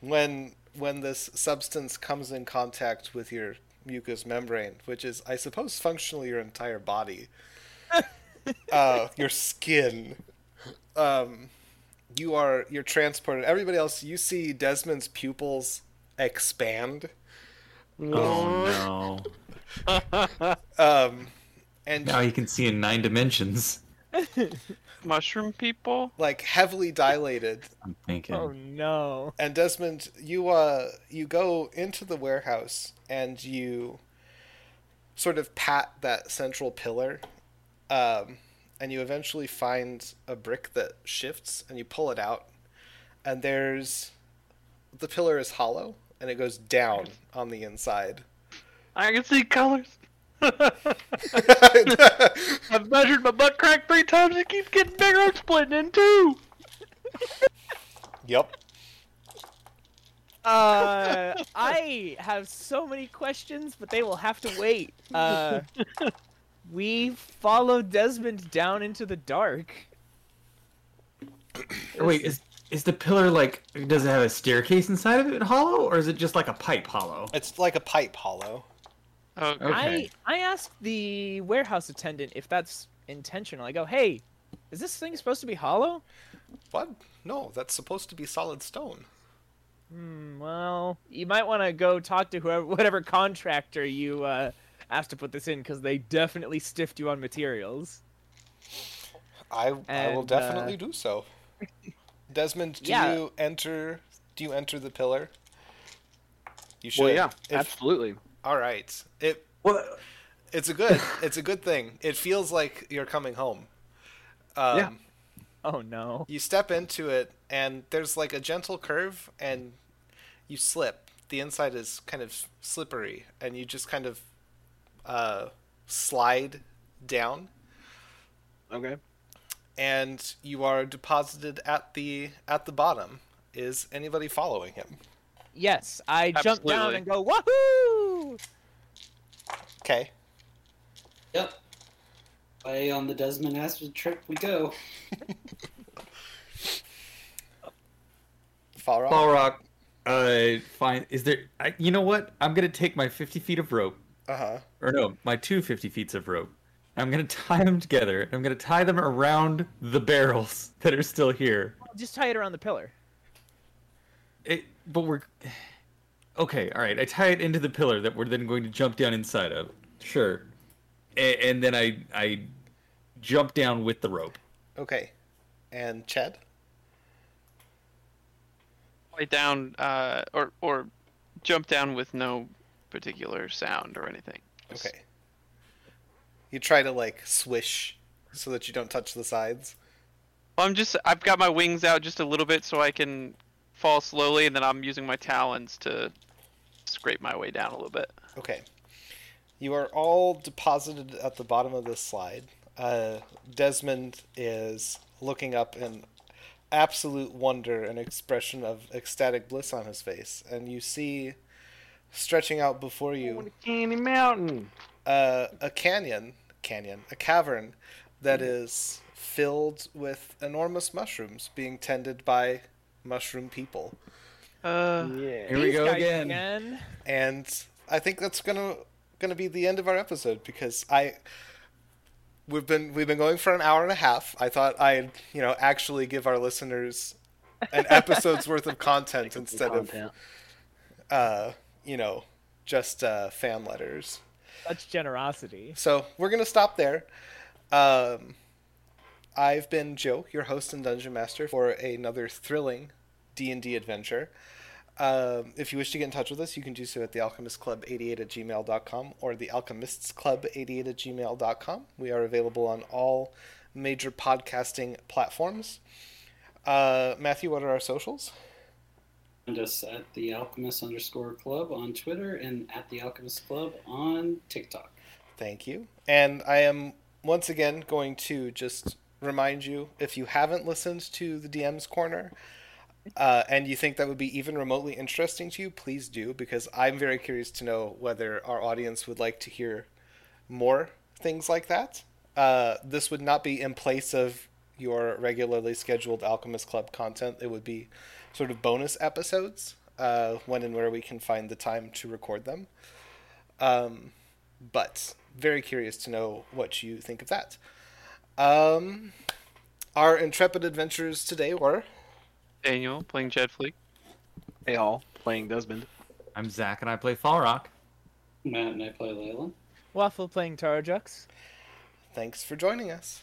when when this substance comes in contact with your mucous membrane, which is, I suppose, functionally your entire body, uh, your skin, um, you are you're transported. Everybody else, you see Desmond's pupils expand. Oh no! Um, and Now you can see in nine dimensions. Mushroom people. like heavily dilated. I'm thinking. oh no. And Desmond, you uh you go into the warehouse and you sort of pat that central pillar, um, and you eventually find a brick that shifts, and you pull it out, and there's the pillar is hollow and it goes down on the inside. I can see colors. I've measured my butt crack three times. It keeps getting bigger. I'm splitting in two. yep. Uh, I have so many questions, but they will have to wait. Uh, we follow Desmond down into the dark. Wait, is is the pillar like? Does it have a staircase inside of it hollow, or is it just like a pipe hollow? It's like a pipe hollow. Okay. I I asked the warehouse attendant if that's intentional. I go, hey, is this thing supposed to be hollow? What? No, that's supposed to be solid stone. Hmm, well, you might want to go talk to whoever, whatever contractor you uh, asked to put this in, because they definitely stiffed you on materials. I I will And, uh, definitely do so. Desmond, do Yeah. you enter? Do you enter the pillar? You should. Well, yeah, If- absolutely. all right. It Well, it's a good it's a good thing. It feels like you're coming home. Um, Yeah. Oh no. You step into it, and there's like a gentle curve, and you slip. The inside is kind of slippery, and you just kind of uh, slide down. Okay. and you are deposited at the at the bottom. Is anybody following him? Yes, I jump down and go woohoo! Okay. Yep. Way on the Desmond Acid trip we go. Fall Falrock. Uh, fine. Is there? I, you know what? I'm gonna take my 50 feet of rope, Uh huh. or no, my two 50 feet of rope. I'm gonna tie them together. I'm gonna tie them around the barrels that are still here. Just tie it around the pillar. It, but we're okay. All right. I tie it into the pillar that we're then going to jump down inside of. Sure. A- and then I I jump down with the rope. Okay. And Chad. Lay down, uh, or or jump down with no particular sound or anything. Just- Okay. You try to like swish so that you don't touch the sides. Well, I'm just I've got my wings out just a little bit so I can fall slowly, and then I'm using my talons to scrape my way down a little bit. Okay. You are all deposited at the bottom of this slide. Uh, Desmond is looking up in absolute wonder and expression of ecstatic bliss on his face, and you see stretching out before you Candy Mountain. uh, a canyon, canyon, a cavern that is filled with enormous mushrooms being tended by mushroom people. Uh, Yeah. Here we go guys again. and I think that's gonna gonna be the end of our episode because I we've been we've been going for an hour and a half. I thought I'd you know actually give our listeners an episode's worth of content instead of uh you know just uh, fan letters. Such generosity. So we're gonna stop there. Um, I've been Joe, your host and dungeon master for another thrilling D and D adventure. Um, if you wish to get in touch with us, you can do so at the Alchemist Club 88 at gmail.com or the Alchemists Club 88 at gmail.com. We are available on all major podcasting platforms. Uh, Matthew, what are our socials? Find us at the Alchemist underscore club on Twitter and at the Alchemist Club on TikTok. Thank you. And I am once again going to just remind you if you haven't listened to the DM's Corner uh, and you think that would be even remotely interesting to you, please do because I'm very curious to know whether our audience would like to hear more things like that. Uh, this would not be in place of your regularly scheduled Alchemist Club content. It would be sort of bonus episodes uh, when and where we can find the time to record them. Um, but very curious to know what you think of that. Um, our intrepid adventures today were Daniel playing Jed Fleek. Hey all, playing Desmond. I'm Zach and I play Falrock. Matt and I play Layla. Waffle playing Terrajux. thanks for joining us.